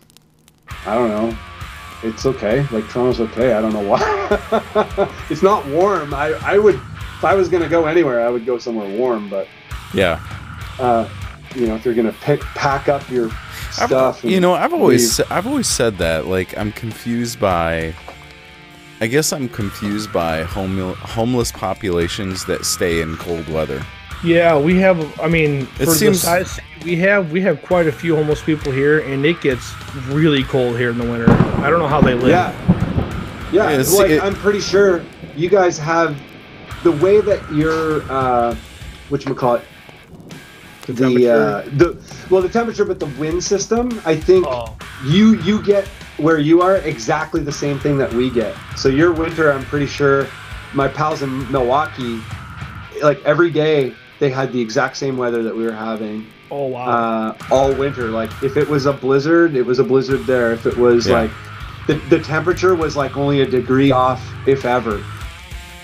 I don't know. It's okay. Like Toronto's okay. I don't know why. it's not warm. I, I would if I was gonna go anywhere, I would go somewhere warm. But Yeah. uh, you know, if you're gonna pick pack up your stuff. You know, I've always leave. I've always said that. Like, I'm confused by. I guess I'm confused by home, homeless populations that stay in cold weather. Yeah, we have. I mean, It for seems- the size we have, we have quite a few homeless people here, and it gets really cold here in the winter. I don't know how they live. Yeah. Yeah, Yeah, it's- like it- I'm pretty sure you guys have the way that you're uh what you call it The the uh the well the temperature but the wind system I think Oh. you you get where you are exactly the same thing that we get. So your winter I'm pretty sure my pals in Milwaukee like every day they had the exact same weather that we were having Oh wow. uh, all winter. Like if it was a blizzard, it was a blizzard there. If it was Yeah. like the, the temperature was like only a degree off, if ever.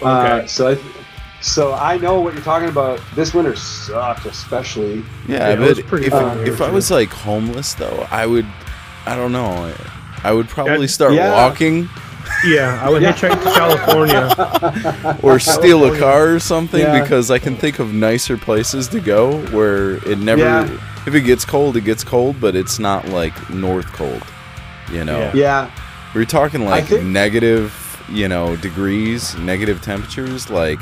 Uh, Okay. so I, so I know what you're talking about. This winter sucked, especially. Yeah, Yeah, it was but pretty if, cold if I was like homeless though, I would, I don't know, I would probably Yeah. start Yeah. walking yeah, I would yeah. hitchhike to California. or steal a car or something Yeah. because I can think of nicer places to go where it never. Yeah. If it gets cold, it gets cold, but it's not like north cold. You know, Yeah. Yeah, we're talking like think- negative, you know, degrees, negative temperatures. Like,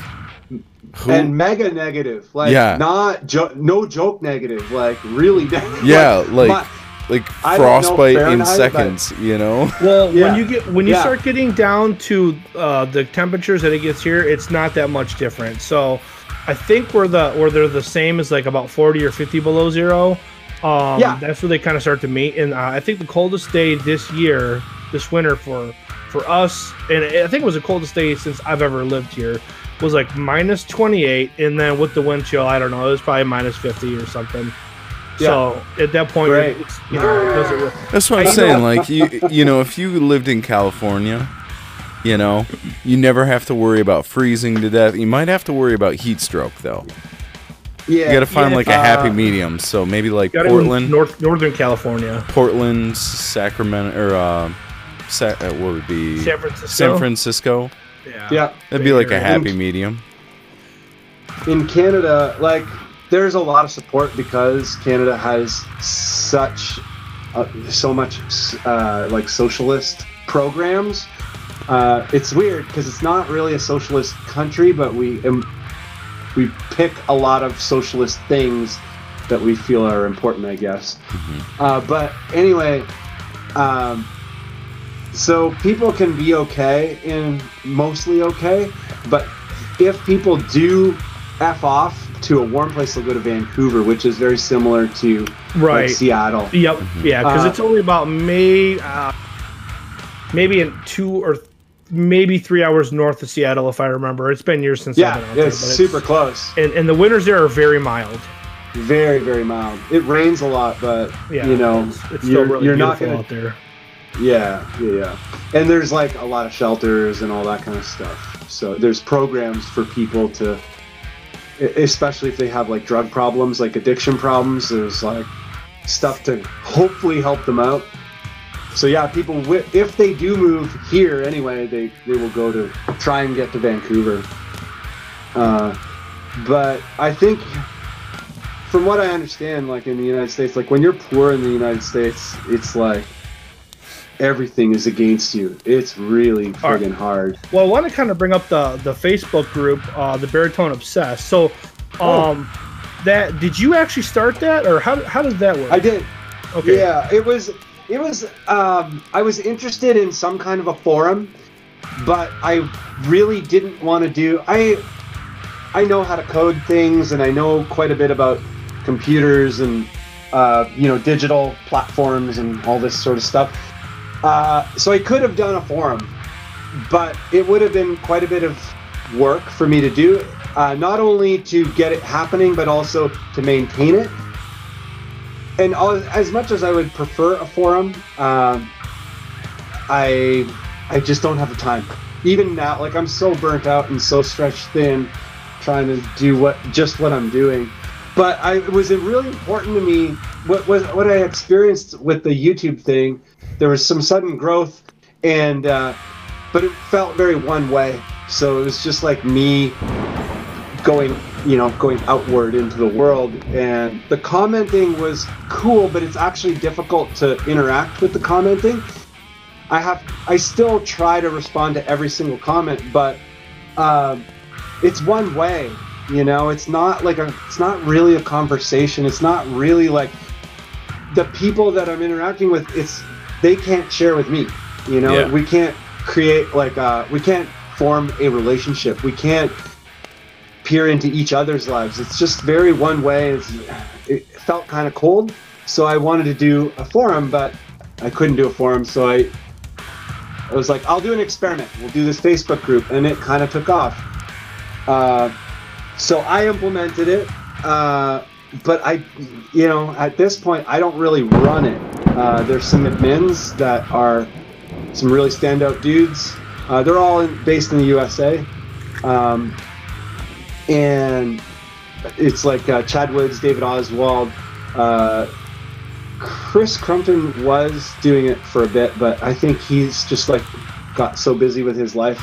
who? and mega negative. Like Yeah. not jo- no joke negative. Like really negative. yeah, like my- like I don't know frostbite in Fahrenheit, but- seconds. You know. Well, Yeah. when you get when you Yeah. start getting down to uh, the temperatures that it gets here, it's not that much different. So, I think where the where they're the same is like about forty or fifty below zero. Um, Yeah. that's where they kind of start to meet. And uh, I think the coldest day this year, this winter for for us, and I think it was the coldest day since I've ever lived here, was like minus twenty eight, and then with the wind chill, I don't know, it was probably minus fifty or something. So at that point, Great. it's, you know, it doesn't really, That's what I'm I saying. know. Like you, you know, if you lived in California, you know, you never have to worry about freezing to death. You might have to worry about heat stroke though. yeah. You got to find Yeah, like a happy uh, medium. So maybe like got it in Portland, North Northern California. Portland, Sacramento, or uh, Sa- uh, what would be San Francisco. San Francisco. Yeah. yeah. That'd be like a Bay Area. happy medium. in Canada, like there's a lot of support because Canada has such uh, so much uh, like socialist programs. Uh, it's weird because it's not really a socialist country, but we um, we pick a lot of socialist things that we feel are important, I guess. Uh, but anyway, um, so people can be okay and mostly okay, but if people do f off to a warm place, they'll go to Vancouver, which is very similar to like, Right. Seattle. Yep. Yeah, because Uh, it's only about May, uh, maybe in two or th- maybe three hours north of Seattle, if I remember. It's been years since Yeah, I've been out there, it's but super close. And, and the winters there are very mild. Very, very mild. It rains a lot, but Yeah, you know, it's, it's still you're, really you're beautiful not gonna. out there. Yeah, yeah, yeah. And there's like a lot of shelters and all that kind of stuff. So there's programs for people to, especially if they have like drug problems, like addiction problems. There's like stuff to hopefully help them out. So yeah, people if they do move here anyway, they they will go to try and get to Vancouver. Uh, but I think, from what I understand, like in the United States, like when you're poor in the United States, it's like everything is against you. It's really All right. friggin' hard. Well, I want to kind of bring up the the Facebook group, uh, the Baritone Obsessed. So, Oh. um, that did you actually start that, or how how does that work? I did. Okay. Yeah, it was. It was. Um, I was interested in some kind of a forum, but I really didn't want to do. I. I know how to code things, and I know quite a bit about computers and uh, you know digital platforms and all this sort of stuff. Uh, so I could have done a forum, but it would have been quite a bit of work for me to do. Uh, not only to get it happening, but also to maintain it and as much as I would prefer a forum, um, I I just don't have the time. Even now, like I'm so burnt out and so stretched thin, trying to do what just what I'm doing. But I it was really important to me. What was what I experienced with the YouTube thing? There was some sudden growth, and uh, but it felt very one way. So it was just like me going you know going outward into the world and the commenting was cool but it's actually difficult to interact with the commenting i have i still try to respond to every single comment but um, it's one way you know it's not like a it's not really a conversation it's not really like the people that i'm interacting with it's they can't share with me you know Yeah. we can't create like uh we can't form a relationship we can't peer into each other's lives it's just very one way it's, it felt kind of cold so i wanted to do a forum but i couldn't do a forum so i I was like, I'll do an experiment. We'll do this Facebook group, and it kind of took off. Uh, so I implemented it, uh, but I, you know, at this point, I don't really run it. Uh, there's some admins that are some really standout dudes. Uh, they're all in, based in the USA, um, and it's like uh, Chad Woods, David Oswald. Uh, Chris Crumpton was doing it for a bit, but I think he's just like got so busy with his life.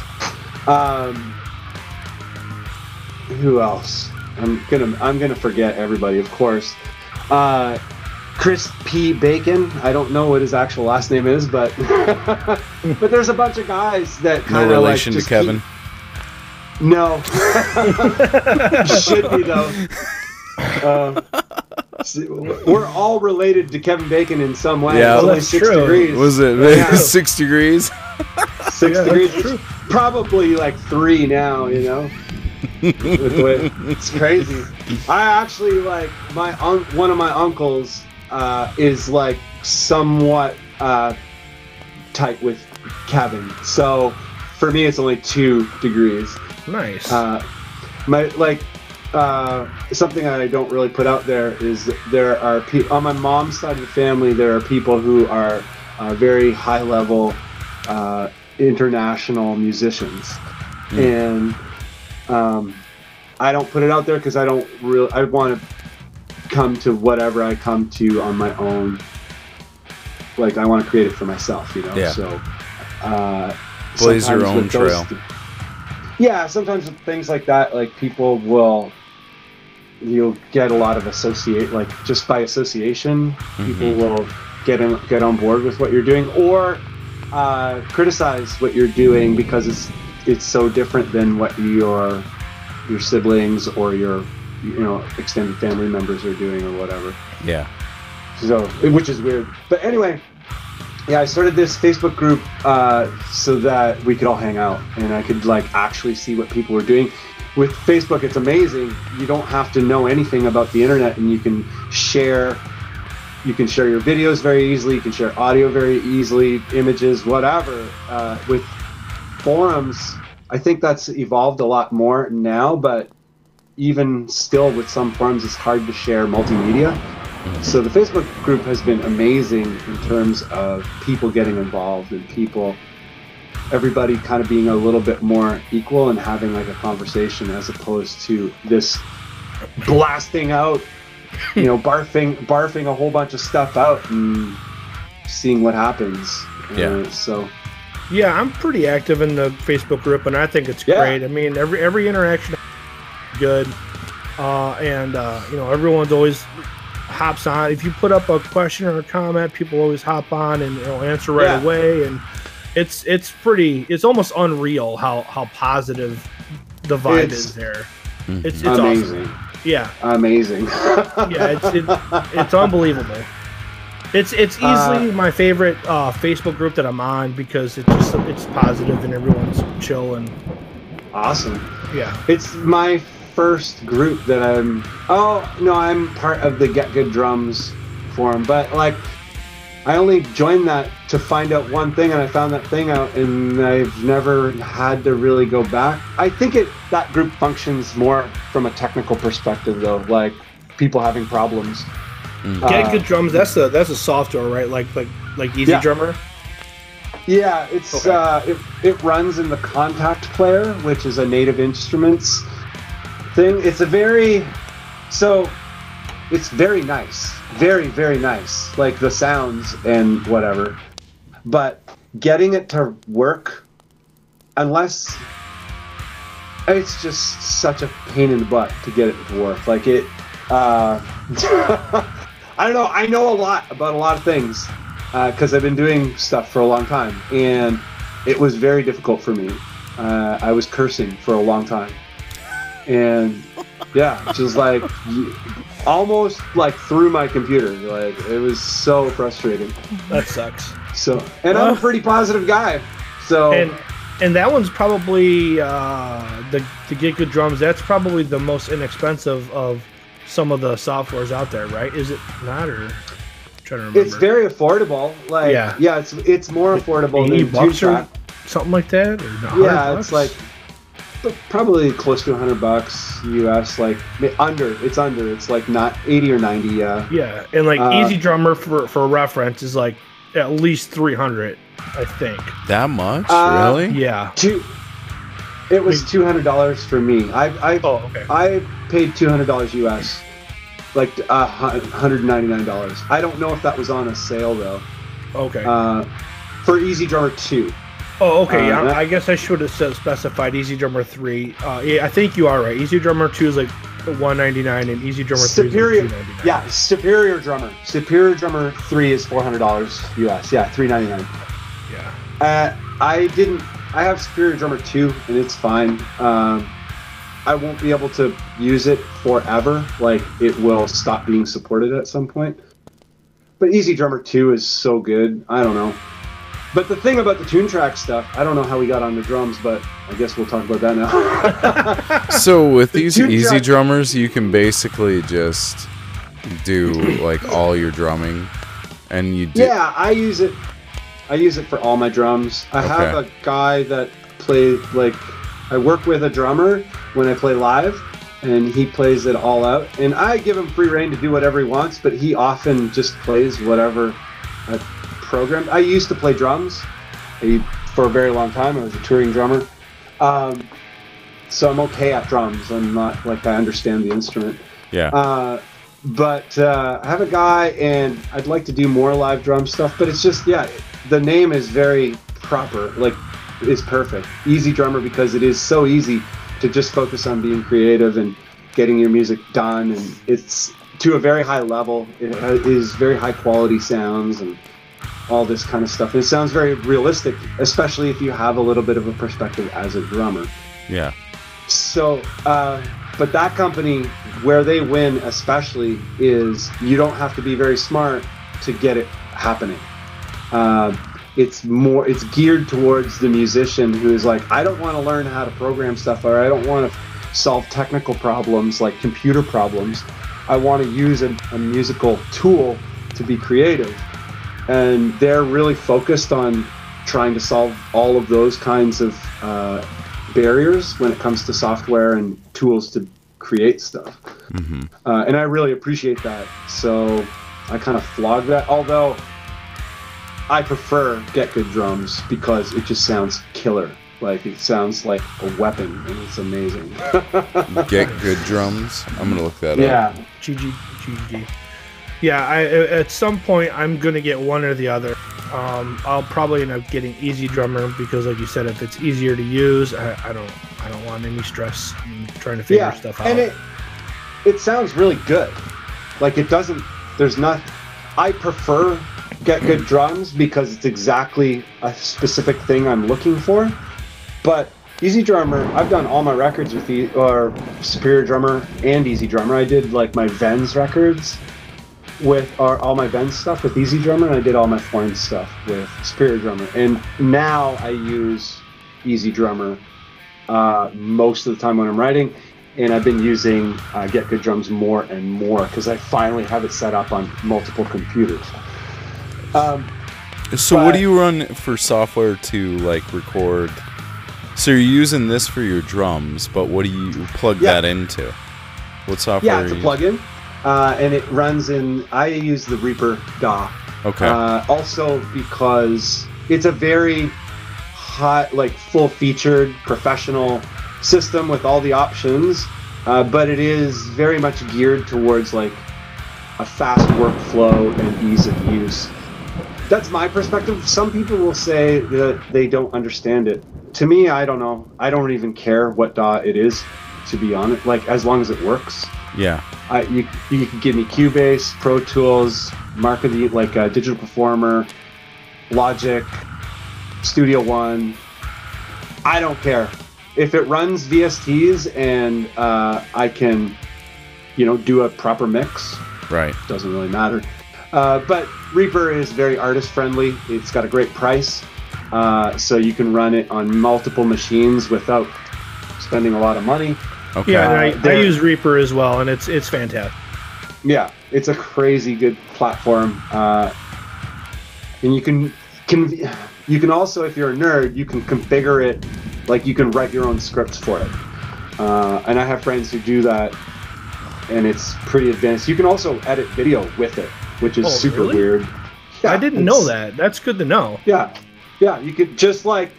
Um, who else? I'm gonna I'm gonna forget everybody, of course. Uh, Chris P. Bacon. I don't know what his actual last name is, but but there's a bunch of guys that kind of relation like to just Kevin. keep- no, should be though. Uh, we're all related to Kevin Bacon in some way. Yeah. It's only That's six true. degrees. Was it Yeah. six degrees? six Yeah, degrees? that's true. Probably like three now. You know, With the way- it's crazy. I actually like my un- one of my uncles uh, is like somewhat uh, tight with Kevin, so for me it's only two degrees. Nice. Uh, my like uh, something I don't really put out there is there are pe- on my mom's side of the family there are people who are uh, very high level uh, international musicians, and um, I don't put it out there because I don't really I want to come to whatever I come to on my own. Like I want to create it for myself, you know. Yeah. So. Uh, Blaze your own trail. th- yeah, sometimes with things like that, like people will, you'll get a lot of associate, like just by association, people will get in, get on board with what you're doing, or uh, criticize what you're doing because it's it's so different than what your your siblings or your you know extended family members are doing or whatever. Yeah. so which is weird. But anyway yeah i started this facebook group uh, so that we could all hang out and i could like actually see what people were doing. With facebook it's amazing. You don't have to know anything about the internet and you can share you can share your videos very easily you can share audio very easily images whatever uh, with forums i think that's evolved a lot more now but even still with some forums it's hard to share multimedia so the Facebook group has been amazing in terms of people getting involved and people, everybody kind of being a little bit more equal and having like a conversation as opposed to this blasting out, you know, barfing, barfing a whole bunch of stuff out and seeing what happens. Yeah. Uh, so Yeah, I'm pretty active in the Facebook group, and I think it's Yeah. great. I mean, every every interaction good, uh, and uh, you know, everyone's always hops on. If you put up a question or a comment, people always hop on and you know, answer right Yeah. away, and it's it's pretty. It's almost unreal how how positive the vibe It's is there. Mhm. It's it's awesome. amazing, Yeah, amazing. yeah, it's it, it's unbelievable. It's it's easily my favorite uh, Facebook group that I'm on because it's just it's positive and everyone's chill and awesome. yeah. It's my first group that I'm. Oh no, I'm part of the Get Good Drums forum, but like, I only joined that to find out one thing, and I found that thing out, and I've never had to really go back. I think it that group functions more from a technical perspective, though, like people having problems. Uh, Get good drums. That's a that's a software, right? Like like like Easy Yeah. Drummer. Yeah, it's Okay. uh, it, it runs in the Kontakt Player, which is a Native Instruments thing. It's a very so it's very nice, very very nice, like the sounds and whatever. But getting it to work, unless it's just such a pain in the butt to get it to work. Like it, uh, I don't know. I know a lot about a lot of things because I've been doing stuff for a long time, and it was very difficult for me. Uh, I was cursing for a long time, and yeah, just like almost like through my computer. Like it was so frustrating. That sucks. So, and I'm a pretty positive guy. So, And and that one's probably uh, the to get good drums. That's probably the most inexpensive of some of the softwares out there, right? Is it not? Or I'm trying to remember. it's very affordable. Like, Yeah. yeah, it's it's more affordable eighty than bucks or something like that. Or 100 Yeah, it's like probably close to 100 bucks US. Like under, it's under. It's like not 80 or 90. Yeah. yeah, and like uh, Easy Drummer for for reference is like at least three hundred, I think. That much? Uh, really? Yeah. Two. It was two hundred dollars for me. I I Oh, okay. I paid two hundred dollars US, like uh, hundred ninety nine dollars. I don't know if that was on a sale though. Okay. Uh, for Easy Drummer two. Oh, okay. Uh, yeah, that- I guess I should have said, specified Easy Drummer three. Uh, yeah, I think you are right. Easy Drummer two is like one ninety nine, and Easy Drummer Superior, three is like two ninety nine. yeah, Superior Drummer. Superior Drummer three is four hundred dollars US. Yeah, three ninety nine. yeah. Uh, I didn't. I have Superior Drummer 2, and it's fine. Um, I won't be able to use it forever. Like, it will stop being supported at some point. But Easy Drummer 2 is so good. I don't know. But the thing about the Toontrack stuff, I don't know how we got on the drums, but I guess we'll talk about that now. So with these tune easy track- drummers, you can basically just do like all your drumming, and you do. yeah, I use it. I use it for all my drums. I have a guy that plays like I work with a drummer when I play live, and he plays it all out. And I give him free reign to do whatever he wants, but he often just plays whatever I programmed. I used to play drums I, for a very long time. I was a touring drummer, um, so I'm okay at drums. I'm not like I understand the instrument. Yeah. Uh, but uh, I have a guy, and I'd like to do more live drum stuff. But it's just, yeah, the name is very proper. Like, is perfect. Easy drummer because it is so easy to just focus on being creative and getting your music done, and it's to a very high level. It is very high quality sounds and all this kind of stuff. And it sounds very realistic, especially if you have a little bit of a perspective as a drummer. yeah. So, uh, but that company, where they win especially, is you don't have to be very smart to get it happening. Uh, it's more, it's geared towards the musician who is like, I don't want to learn how to program stuff, or I don't want to solve technical problems like computer problems. I want to use a, a musical tool to be creative. And they're really focused on trying to solve all of those kinds of uh, barriers when it comes to software and tools to create stuff. Uh, and I really appreciate that. So I kind of flog that. Although I prefer Get Good Drums because it just sounds killer. Like it sounds like a weapon and it's amazing. Get good drums. I'm gonna look that up. yeah. GG GG. Yeah, I at some point I'm gonna get one or the other. Um, I'll probably end up getting Easy Drummer because, like you said, if it's easier to use, I, I don't I don't want any stress in trying to figure yeah. stuff out. And it it sounds really good. Like it doesn't there's not I prefer Get Good Drums because it's exactly a specific thing I'm looking for. But Easy Drummer, I've done all my records with the or Superior Drummer and Easy Drummer. I did like my Vens records with or all my Vens stuff with Easy Drummer, and I did all my foreign stuff with Superior Drummer. And now I use Easy Drummer uh, most of the time when I'm writing, and I've been using uh, Get Good Drums more and more because I finally have it set up on multiple computers. Um, So what do you run for software to like record? So you're using this for your drums, but what do you plug Yeah. that into? What software? yeah, it's a plugin, uh, and it runs in. I use the Reaper DAW. Okay. Uh, also because it's a very hot, like full-featured professional system with all the options, uh, but it is very much geared towards like a fast workflow and ease of use. That's my perspective. Some people will say that they don't understand it. To me, I don't know. I don't even care what DAW it is, to be honest. Like as long as it works. Yeah. I, you you can give me Cubase, Pro Tools, Mark of the like uh, Digital Performer, Logic, Studio One. I don't care if it runs VSTs and uh, I can, you know, do a proper mix. Right. Doesn't really matter. Uh, but Reaper is very artist friendly. It's got a great price, uh, so you can run it on multiple machines without spending a lot of money. Okay. Yeah, and I, I use Reaper as well, and it's it's fantastic. Yeah, it's a crazy good platform, uh, and you can can you can also, if you're a nerd, you can configure it like you can write your own scripts for it. Uh, and I have friends who do that, and it's pretty advanced. You can also edit video with it, which is Oh, super really? weird. Yeah, I didn't know that. That's good to know. Yeah, yeah, you could just like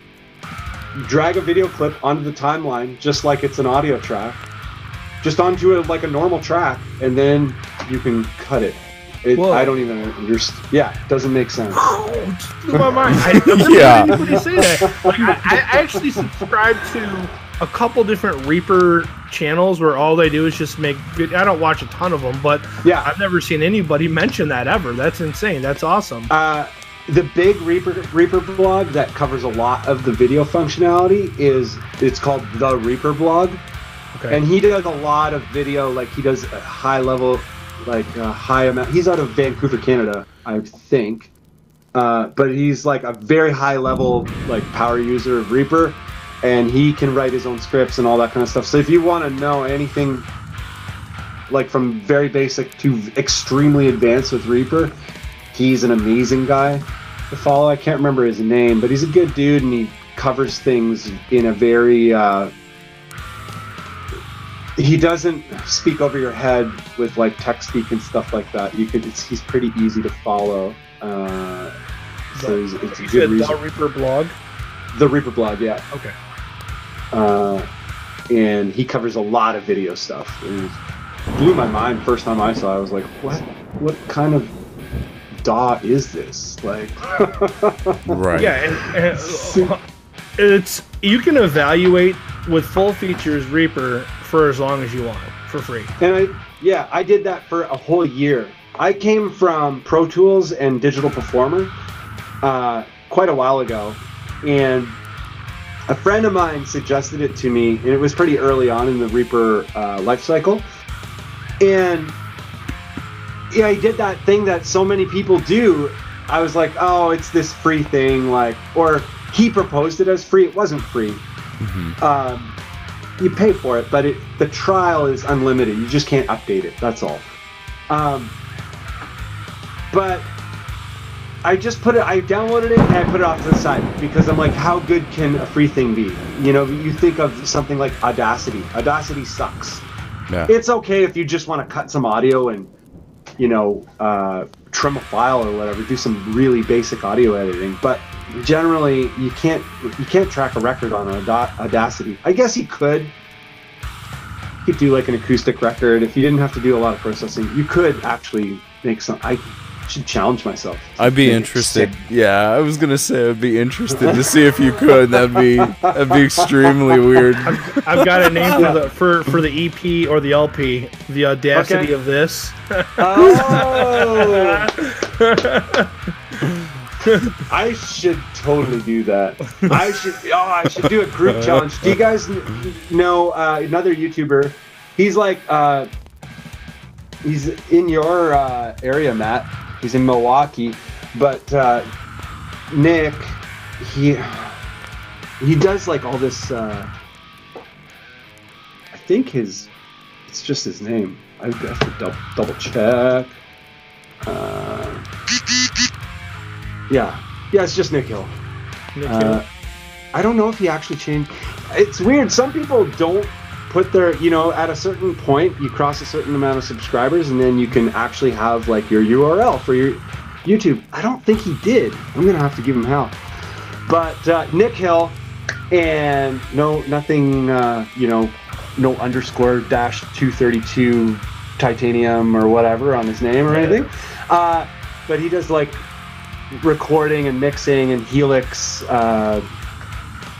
drag a video clip onto the timeline, just like it's an audio track, just onto a, like a normal track, and then you can cut it. it I don't even understand. Yeah, it doesn't make sense. Oh, blew my mind. I I've never Yeah. heard anybody say that. Like, I, I actually subscribe to a couple different Reaper channels where all they do is just make. I don't watch a ton of them, but Yeah, I've never seen anybody mention that ever. That's insane. That's awesome. uh, the big Reaper Reaper blog that covers a lot of the video functionality is it's called the Reaper blog. Okay. and he does a lot of video like he does a high level like a high amount he's out of vancouver canada i think uh, but he's like a very high level like power user of reaper and he can write his own scripts and all that kind of stuff so if you want to know anything like from very basic to extremely advanced with reaper he's an amazing guy to follow i can't remember his name but he's a good dude and he covers things in a very uh, he doesn't speak over your head with like text speak and stuff like that. You could, it's, he's pretty easy to follow. Uh, so it's, it's a good said reason. the Reaper blog. The Reaper blog, yeah. Okay. Uh, and he covers a lot of video stuff. It blew my mind first time I saw. it. I was like, what? What kind of DAW is this? Like, Right. Yeah, and, and it's you can evaluate with full features Reaper for as long as you want for free. And I, yeah, I did that for a whole year. I came from Pro Tools and Digital Performer uh, quite a while ago, and a friend of mine suggested it to me, and it was pretty early on in the Reaper uh, life cycle. And yeah, I did that thing that so many people do. I was like, oh, it's this free thing, like, or he proposed it as free. It wasn't free Mhm. um, you pay for it, but it, the trial is unlimited. You just can't update it. That's all. Um, but I just put it. I downloaded it and I put it off to the side because I'm like, how good can a free thing be? You know, you think of something like Audacity. Audacity sucks. Yeah. It's okay if you just want to cut some audio and, you know, uh, trim a file or whatever. Do some really basic audio editing, but generally you can't you can't track a record on Auda- Audacity. I guess you could. You could do like an acoustic record if you didn't have to do a lot of processing. You could actually make some. I should challenge myself. I'd be interested. sick. Yeah, I was gonna say I'd be interested to see if you could. That'd be that'd be extremely weird. I've got a name for the for, for the EP or the LP. The audacity Okay. of this. Oh, I should totally do that. I should. Oh, I should do a group challenge. Do you guys know uh, another YouTuber? He's like, uh, he's in your uh, area, Matt. He's in Milwaukee, but uh, Nick, he he does like all this. Uh, I think his it's just his name. I have to double, double check. Uh, yeah, yeah, it's just Nick Hill. Nick Uh, Hill. I don't know if he actually changed. It's weird. Some people don't put their, you know, at a certain point, you cross a certain amount of subscribers, and then you can actually have like your URL for your YouTube. I don't think he did. I'm gonna have to give him hell. But uh, Nick Hill, and no, nothing, uh, you know, no underscore dash 232 titanium or whatever on his name or Yeah. anything. Uh, but he does like recording and mixing and Helix uh,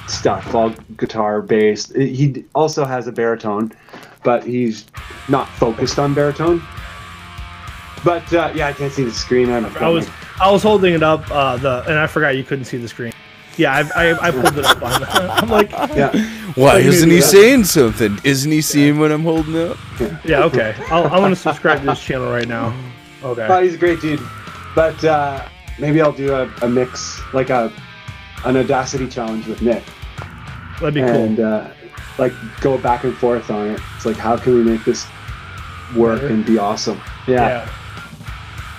stuff, all guitar based. He also has a baritone, but he's not focused on baritone. But uh, yeah, I can't see the screen. I, I was I was holding it up, uh, the and I forgot you couldn't see the screen. Yeah, I, I, I pulled it up on. I'm like, yeah. Why Like, isn't he yeah. saying something? Isn't he seeing what I'm holding up? yeah, okay. I'll, I'm gonna subscribe to this channel right now. Okay. Oh, he's a great dude. But uh, maybe I'll do a, a mix, like a an Audacity challenge with Nick, That'd be cool. and uh, like go back and forth on it. It's like, how can we make this work Better? and be awesome? yeah.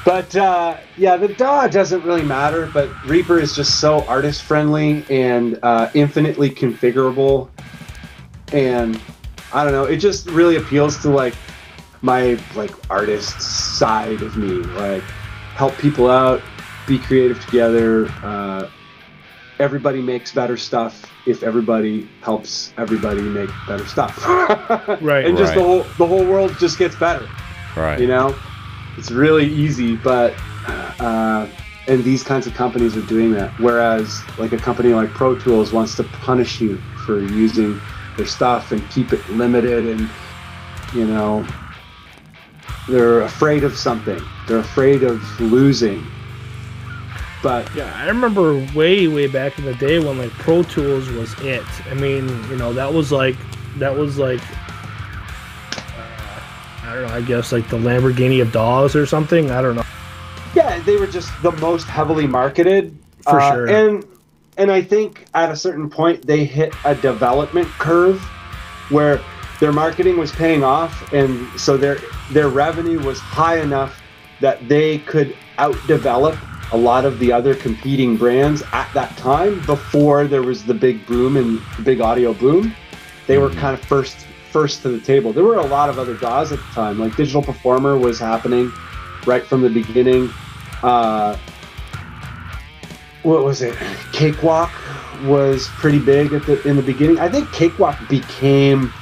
But uh, yeah, the DAW doesn't really matter. But Reaper is just so artist friendly and uh, infinitely configurable, and I don't know. It just really appeals to like my like artist side of me, like help people out, be creative together. Uh, everybody makes better stuff if everybody helps everybody make better stuff. Right. and just the whole the whole world just gets better Right. you know it's really easy but uh, and these kinds of companies are doing that whereas like a company like pro tools wants to punish you for using their stuff and keep it limited and you know they're afraid of something they're afraid of losing but Yeah, I remember way, way back in the day when like Pro Tools was it. I mean, you know, that was like, that was like, uh, I don't know. I guess like the Lamborghini of DAWs or something. I don't know. yeah they were just the most heavily marketed For Uh, sure. and and i think at a certain point they hit a development curve where their marketing was paying off and so their their revenue was high enough that they could outdevelop a lot of the other competing brands at that time before there was the big boom and the big audio boom they were kind of first first to the table there were a lot of other DAWs at the time like digital performer was happening right from the beginning uh, what was it? Cakewalk was pretty big at the in the beginning. I think Cakewalk became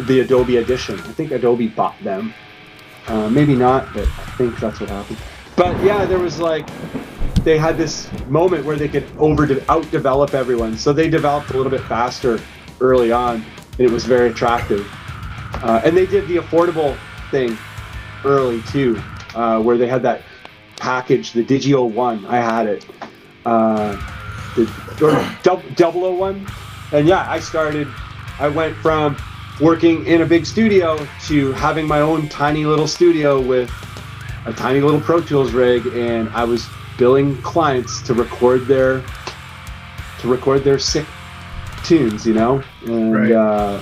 the Adobe Audition. I think Adobe bought them. Uh, maybe not, but I think that's what happened. But yeah, there was like they had this moment where they could over out develop everyone, so they developed a little bit faster early on, and it was very attractive. Uh, and they did the affordable thing early too, uh, where they had that package, the Digio One. I had it, uh, the or dou- double O One, and yeah, I started. I went from working in a big studio to having my own tiny little studio with a tiny little Pro Tools rig, and I was billing clients to record their to record their sick tunes, you know, and Right. uh,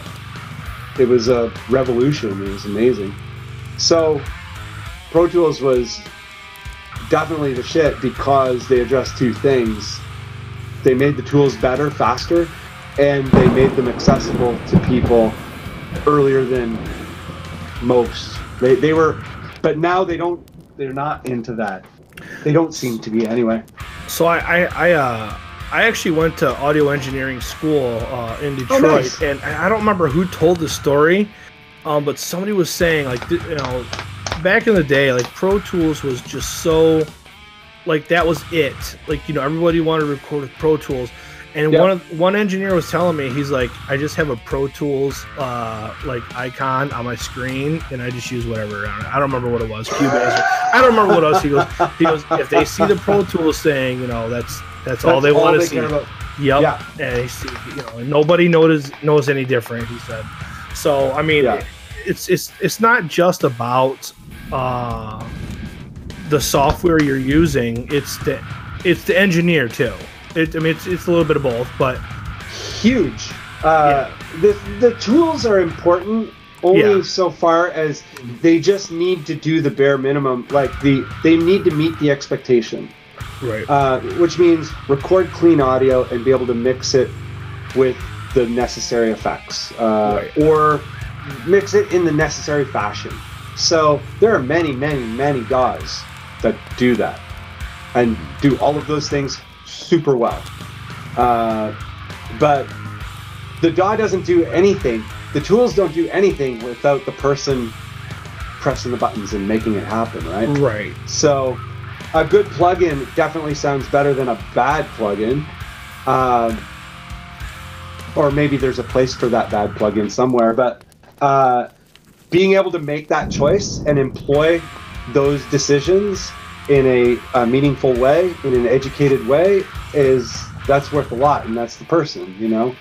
it was a revolution. It was amazing. So, Pro Tools was definitely the shit because they addressed two things. They made the tools better, faster, and they made them accessible to people earlier than most. They, they were, but now they don't. They're not into that. They don't seem to be anyway. So I, I, I, uh, I actually went to audio engineering school uh, in Detroit, nice. and I I don't remember who told the story, um, but somebody was saying like, th- you know, back in the day, like Pro Tools was just so, like that was it. Like you know, everybody wanted to record with Pro Tools, and Yeah. one one engineer was telling me he's like, I just have a Pro Tools uh, like icon on my screen, and I just use whatever. I don't, I don't remember what it was, Cubase. I don't remember what else. He goes, he goes, if they see the Pro Tools thing, you know, that's that's, all they want to see. Yep. Yeah. And he see, you know, and nobody knows knows any different. He said. So I mean, Yeah. it's it's it's not just about uh, the software you're using. It's the it's the engineer too. It, I mean, it's it's a little bit of both, but huge. Uh, the the tools are important only Yeah. so far as they just need to do the bare minimum. Like the they need to meet the expectation, right, uh, which means record clean audio and be able to mix it with the necessary effects, uh, Right. or mix it in the necessary fashion. So there are many, many, many guys that do that and do all of those things super well. Uh, but the DAW doesn't do anything. The tools don't do anything without the person pressing the buttons and making it happen, right? right, So a good plugin definitely sounds better than a bad plugin. Um, or maybe there's a place for that bad plugin somewhere. But uh, being able to make that choice and employ those decisions in a, a meaningful way, in an educated way, is that's worth a lot, and that's the person, you know.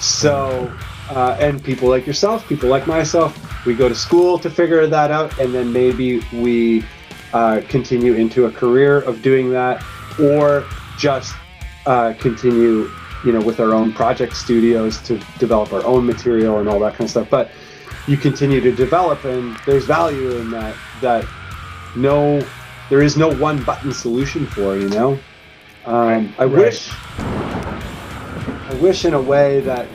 So, uh, and people like yourself, people like myself, we go to school to figure that out, and then maybe we uh, continue into a career of doing that, or just uh, continue, you know, with our own project studios to develop our own material and all that kind of stuff. But you continue to develop, and there's value in that. That no, there is no one button solution for. You know, um, I Right. wish, I wish in a way that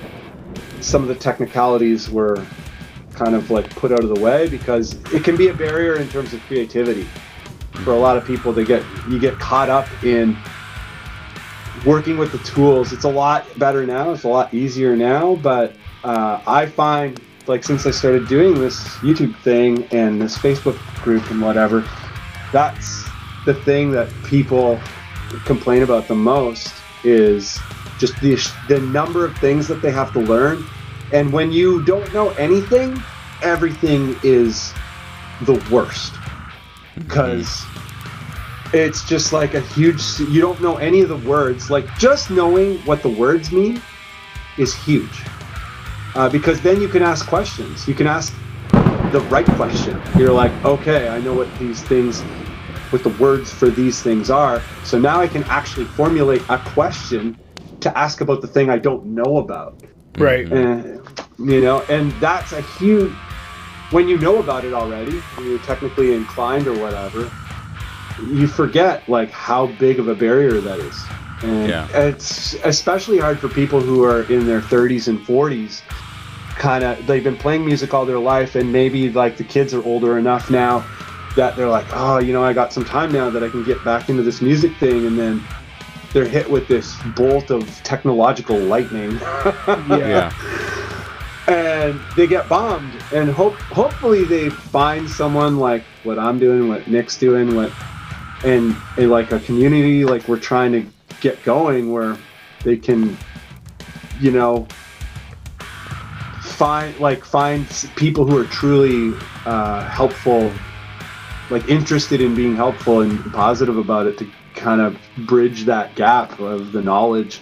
some of the technicalities were kind of like put out of the way because it can be a barrier in terms of creativity for a lot of people they get you get caught up in working with the tools it's a lot better now it's a lot easier now but uh, i find like since i started doing this youtube thing and this facebook group and whatever that's the thing that people complain about the most is just the, the number of things that they have to learn. And when you don't know anything everything is the worst. Because it's just like a huge you don't know any of the words. Like just knowing what the words mean is huge. Uh, because then you can ask questions. You can ask the right question. You're like okay i know what these things what the words for these things are so now i can actually formulate a question to ask about the thing i don't know about Right. and, you know, and that's a huge. When you know about it already, when you're technically inclined or whatever, you forget like how big of a barrier that is. And Yeah. it's especially hard for people who are in their 30s and 40s. Kind of, they've been playing music all their life, and maybe like the kids are older enough now that they're like, oh, you know, I got some time now that I can get back into this music thing, and then they're hit with this bolt of technological lightning. Yeah. and they get bombed and hope hopefully they find someone like what i'm doing what nick's doing what and, and like a community like we're trying to get going where they can you know find like find people who are truly uh, helpful like interested in being helpful and positive about it to kind of bridge that gap of the knowledge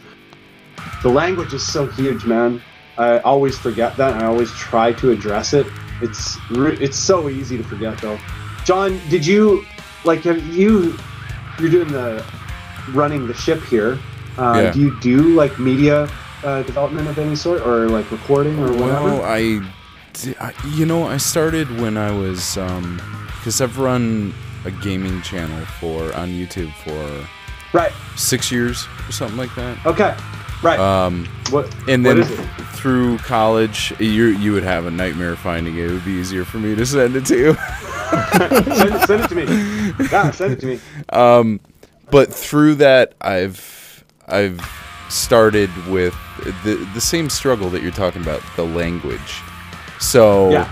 the language is so huge man I always forget that. and I always try to address it. It's it's so easy to forget though. John, did you like have you you're doing the running the ship here? Uh, Yeah. Do you do like media uh, development of any sort or like recording or whatever? Well, I, I- you know, I started when I was, um, because I've run a gaming channel for on YouTube for right. six years or something like that. Okay. Right. Um, what and then through college, you you would have a nightmare finding it. It would be easier for me to send it to you. send, it- send it to me. Yeah, send it to me. Um, but through that, I've I've started with the the same struggle that you're talking about, the language. So Yeah.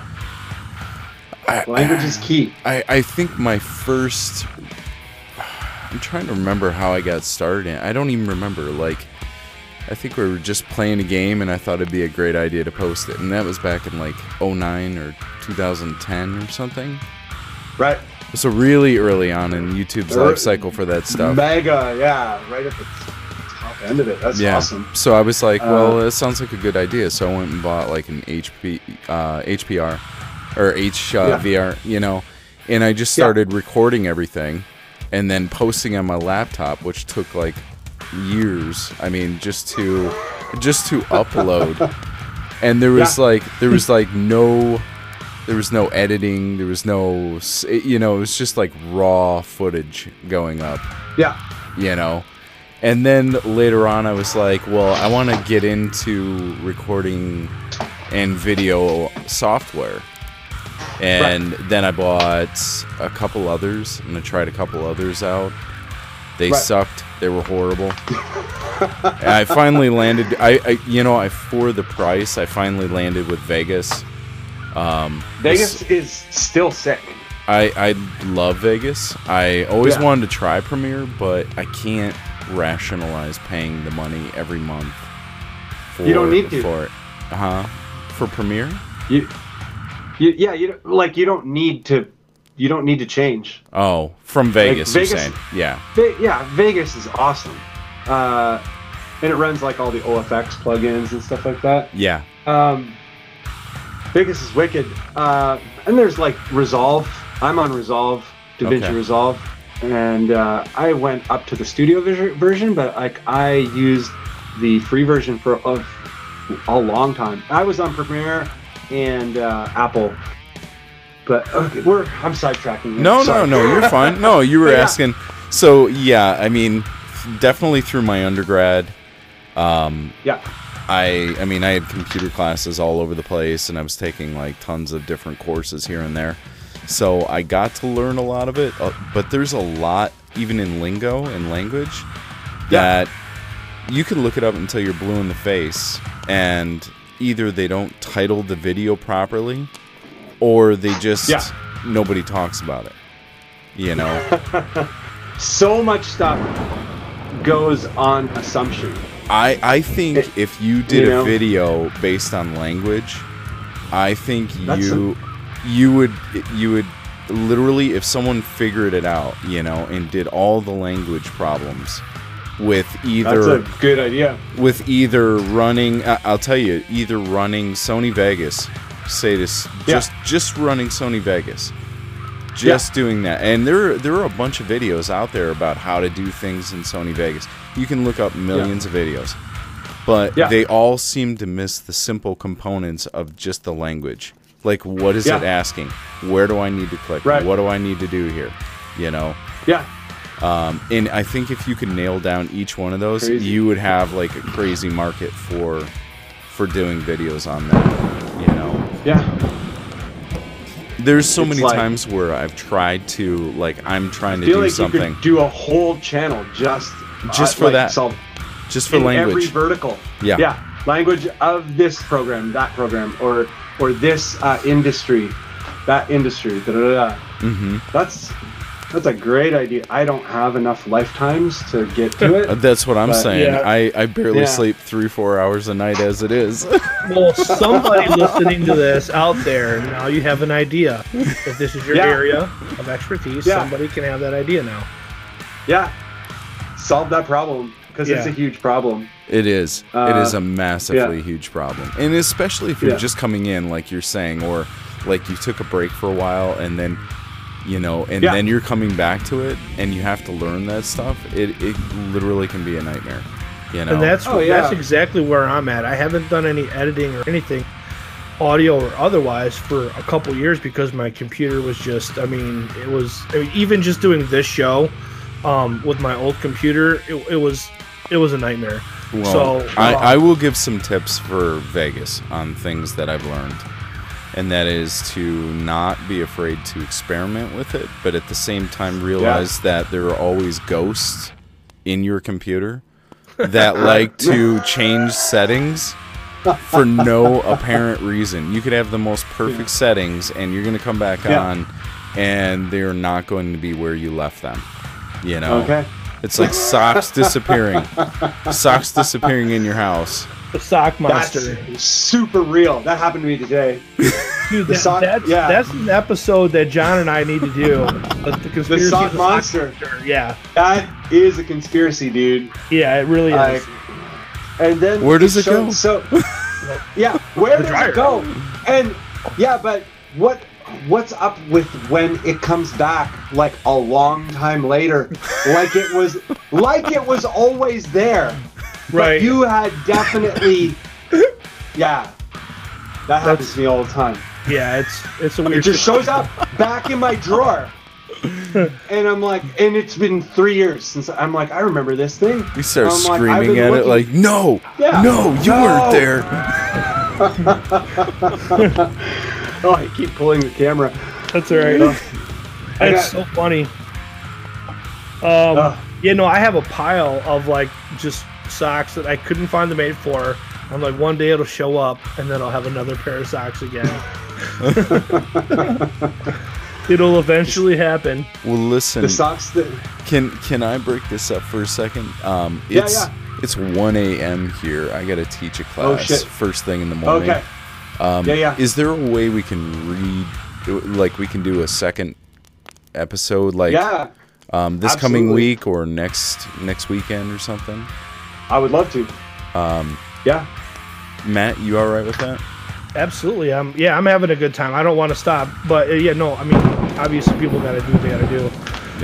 I, Language is key. I, I think my first I'm trying to remember how I got started. I don't even remember. Like I think we were just playing a game and I thought it'd be a great idea to post it. And that was back in like 09 or 2010 or something. Right. So really early on in YouTube's Er- life cycle for that stuff. Mega. Yeah. Right at the top end of it. That's yeah. awesome. So I was like, well, Uh, that sounds like a good idea. So I went and bought like an HP, uh, HPR or H uh, Yeah. VR, you know, and I just Yeah. started recording everything and then posting on my laptop, which took like years. I mean, just to just to upload. And there was Yeah. like there was like no there was no editing, there was no you know, it was just like raw footage going up Yeah. you know and then later on i was like well i want to get into recording and video software and then i bought a couple others and i tried a couple others out they Right. sucked they were horrible And i finally landed I, I you know i for the price i finally landed with vegas um Vegas is still sick. I I love Vegas. I always Yeah. wanted to try Premiere, but I can't rationalize paying the money every month. For, You don't need to. for. Uh huh. For Premiere. You, you yeah, you don't- like you don't need to you don't need to change. Oh, from Vegas, you're Vegas-? Yeah. Ve- yeah, Vegas is awesome. Uh, and it runs like all the OFX plugins and stuff like that. Yeah. Um, Vegas is wicked. Uh, and there's like Resolve. I'm on Resolve, DaVinci Okay. Resolve, and uh, I went up to the studio ver- version, but like I used the free version for of a long time. I was on Premiere and uh, Apple, but okay, we're I'm sidetracking. here. No, Sorry. no, no. You're fine. No, you were yeah. asking. So yeah, I mean, definitely through my undergrad. Um, Yeah. I I mean I had computer classes all over the place and I was taking like tons of different courses here and there. So I got to learn a lot of it, uh, but there's a lot even in lingo and language Yeah. that you can look it up until you're blue in the face and either they don't title the video properly or they just Yeah. nobody talks about it. You know. So much stuff goes on assumption. I I think It- if you did you a video based on language, I think you you would you would literally if someone figured it out, you know, and did all the language problems with That's either a good idea. with either running I'll tell you, either running Sony Vegas, say this Yeah. just just running Sony Vegas. Just doing that. And there there are a bunch of videos out there about how to do things in Sony Vegas. You can look up millions of videos. But Yeah. they all seem to miss the simple components of just the language. Like what is it asking? Where do I need to click? Right. What do I need to do here? You know? Yeah. Um, and I think if you could nail down each one of those, Crazy. you would have like a crazy market for for doing videos on that. You know, Yeah. there's so It's many like- times where I've tried to like I'm trying to do like something you could do a whole channel just Just uh, for like, that. solve just for in every vertical. Yeah. Yeah. Language of this program, that program, or or this uh, industry, that industry. Da, da, da, da. hmm That's that's a great idea. I don't have enough lifetimes to get to it. That's what I'm But- saying. Yeah. I, I barely Yeah. sleep three four hours a night as it is. Well, somebody listening to this out there, now you have an idea. If this is your Yeah. area of expertise, Yeah. somebody can have that idea now. yeah. Solve that problem because it's a huge problem. It is. it Uh, is a massively yeah. huge problem. And especially if you're Yeah. just coming in, like you're saying, or like you took a break for a while and then, you know, and Yeah. then you're coming back to it and you have to learn that stuff. It, it literally can be a nightmare. You know? And that's Oh, yeah. that's exactly where I'm at. I haven't done any editing or anything, audio or otherwise, for a couple years because my computer was just. I mean, it was I mean, even just doing this show um, with my old computer. It, it was it was a nightmare. Well, so I, um, I will give some tips for Vegas on things that I've learned. And that is to not be afraid to experiment with it, but at the same time realize that there are always ghosts in your computer that like to change settings for no apparent reason. You could have the most perfect settings and you're going to come back Yeah. on and they're not going to be where you left them. You know? Okay. It's like socks disappearing. socks disappearing in your house. The sock That's monster. super real. That happened to me today. Dude, the that, sock- that's, yeah. that's an episode that John and I need to do. The, the conspiracy The sock of the monster. Yeah, That is a conspiracy, dude. yeah, it really is. And then Where does it so, go? So, yeah, where The does it go? And yeah, but what what's up with when it comes back like a long time later, like it was like it was always there, but Right. you had definitely, yeah, that happens That's- to me all the time. yeah, it's it's a It just shows up back in my drawer. And I'm like, and it's been three years since I'm like, I remember this thing. You start I'm screaming been at it like, no, Yeah. no, you No. weren't there. Oh, I keep pulling the camera. That's all right. I That's got- so funny. Um, Ugh. yeah, no, I have a pile of like just socks that I couldn't find the mate for. I'm like, one day it'll show up, and then I'll have another pair of socks again. It'll eventually happen. Well, listen. The socks that Can can I break this up for a second? Um, Yeah, it's yeah. it's 1 a.m. here. I gotta teach a class shit. first thing in the morning. okay. Um, Yeah, yeah. Is there a way we can read, like we can do a second episode, like yeah, um, this coming week or next next weekend or something? I would love to. Um, Yeah. Matt, you all right with that? Absolutely. I'm yeah, I'm having a good time. I don't want to stop, but uh, yeah, no. I mean, obviously, people got to do what they got to do.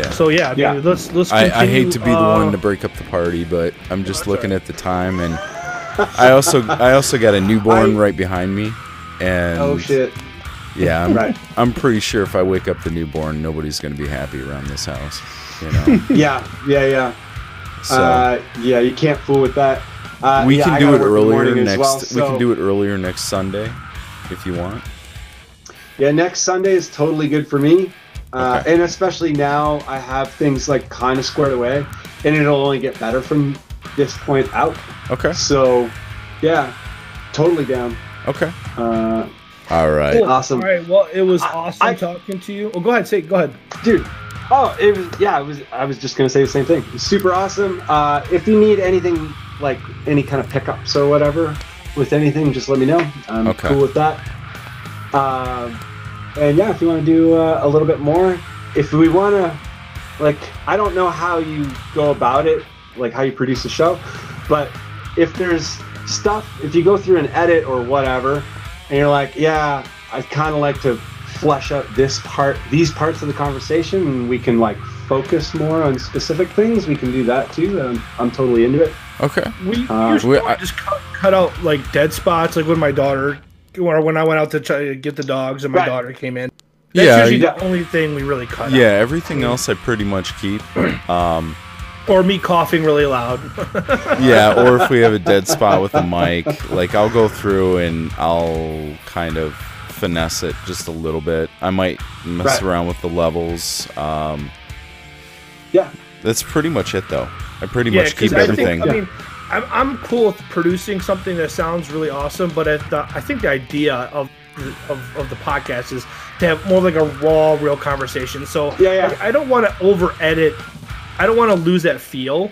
Yeah. So yeah, I mean, Yeah. let's let's. I, I hate to be the uh, one to break up the party, but I'm just looking at the time, and I also I also got a newborn I- right behind me, and Oh shit. Yeah, I'm, Right. I'm pretty sure if I wake up the newborn, nobody's going to be happy around this house. You know, Yeah, yeah, yeah. So Uh, yeah, you can't fool with that. Uh, we yeah, can do it work in the earlier next. well, we can do it earlier next Sunday, if you want. Yeah, next Sunday is totally good for me. Uh, Okay. And especially now, I have things like kind of squared away, and it'll only get better from this point out. Okay. So, yeah, totally down. Okay. Uh, All right. Cool. Awesome. All right. Well, it was I- awesome I- talking to you. Oh, go ahead. Say. Go ahead. dude, oh, it was yeah, it was. I was just gonna say the same thing. Super awesome. Uh, if you need anything like any kind of pickups or whatever with anything, just let me know. I'm Okay. cool with that. Um, and yeah, if you want to do uh, a little bit more, if we want to, like, I don't know how you go about it, like how you produce a show, but if there's stuff, if you go through an edit or whatever, and you're like, yeah, I'd kind of like to flesh out this part, these parts of the conversation, and we can like focus more on specific things, we can do that too. Um, I'm totally into it. Okay. We Uh, usually we- I- just cut, cut out like dead spots, like when my daughter, or when I went out to try to get the dogs and my Right. daughter came in. That's Yeah. usually yeah. the only thing we really cut. Yeah. out. Everything else I pretty much keep. Um, Or me coughing really loud. yeah. Or if we have a dead spot with the mic, like I'll go through and I'll kind of finesse it just a little bit. I might mess Right. around with the levels. Um, Yeah. that's pretty much it, though. I pretty yeah, much keep because I everything. think I mean. I'm, I'm cool with producing something that sounds really awesome, but at the, I think the idea of, the- of of the podcast is to have more like a raw, real conversation. So Yeah, yeah. I, I don't want to over edit. I don't want to lose that feel.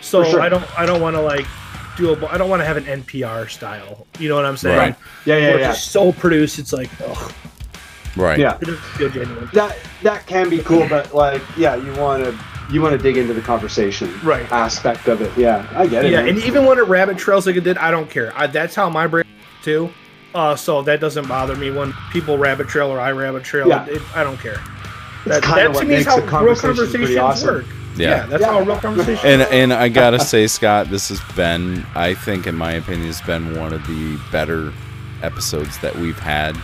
So sure. I don't I don't want to like do a I don't want to have an NPR style. You know what I'm saying? Right. Yeah, yeah, Where yeah. it's just so produced. It's like ugh, right. Yeah. it doesn't feel genuine. that that can be cool, but like, yeah, you want to you want to dig into the conversation Right. aspect of it. Yeah, I get it. Yeah, man. and even when it rabbit trails like it did, I don't care. I, that's how my brain too. Uh, so that doesn't bother me when people rabbit trail or I rabbit trail. Yeah. It, I don't care. It's That, kinda that to what me is makes how a real conversation pretty conversations awesome. work. Yeah. that's Yeah. how a real conversation. And and I gotta say, Scott, this has been, I think, in my opinion, has been one of the better episodes that we've had.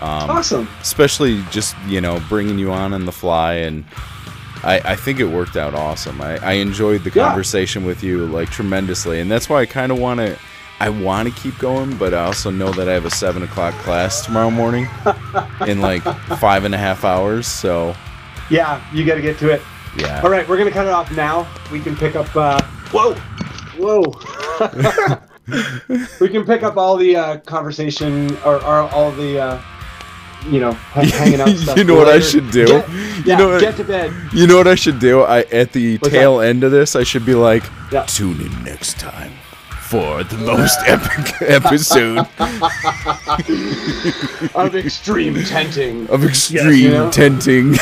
Um, awesome. Especially just you know bringing you on on the fly, and I, I think it worked out awesome. I, I enjoyed the Yeah. conversation with you like tremendously, and that's why I kind of want to. I want to keep going, but I also know that I have a seven o'clock class tomorrow morning in like five and a half hours. So Yeah, you got to get to it. Yeah, All right, we're gonna cut it off now. We can pick up. Uh, whoa, whoa. we can pick up all the uh, conversation or, or all the. Uh, you know, hanging out stuff. you know what I should do? Get, you yeah, know what? get to bed. You know what I should do? I at the What's tail end of this, I should be like, Yeah. tune in next time for the most epic episode of extreme tenting. of extreme Yes, you know? tenting.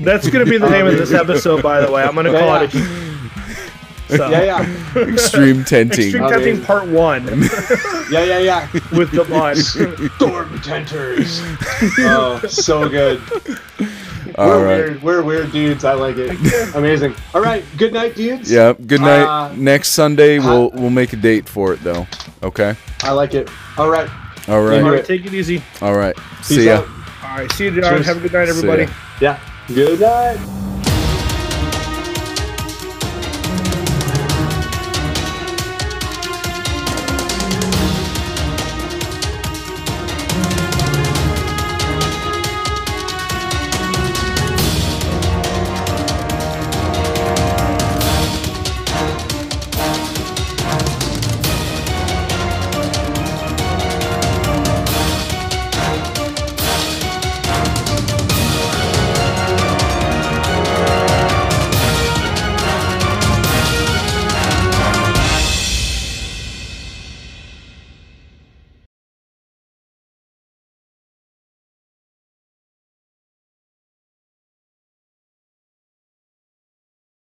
That's gonna be the name of this episode, by the way. I'm gonna call Yeah, it. So, Yeah, yeah, extreme tenting. Extreme I Testing mean- Part One yeah, yeah, yeah. with the bun. Storm tenters. Oh, so good. All we're right. weird. We're weird dudes. I like it. Amazing. All right. Good night, dudes. Yeah. Good night. Uh, Next Sunday, we'll we'll make a date for it though. Okay. I like it. All right. All All right. right, take it easy. All right. Peace See ya. out. All right, see you, John. Cheers. Have a good night, everybody. Yeah. Good night.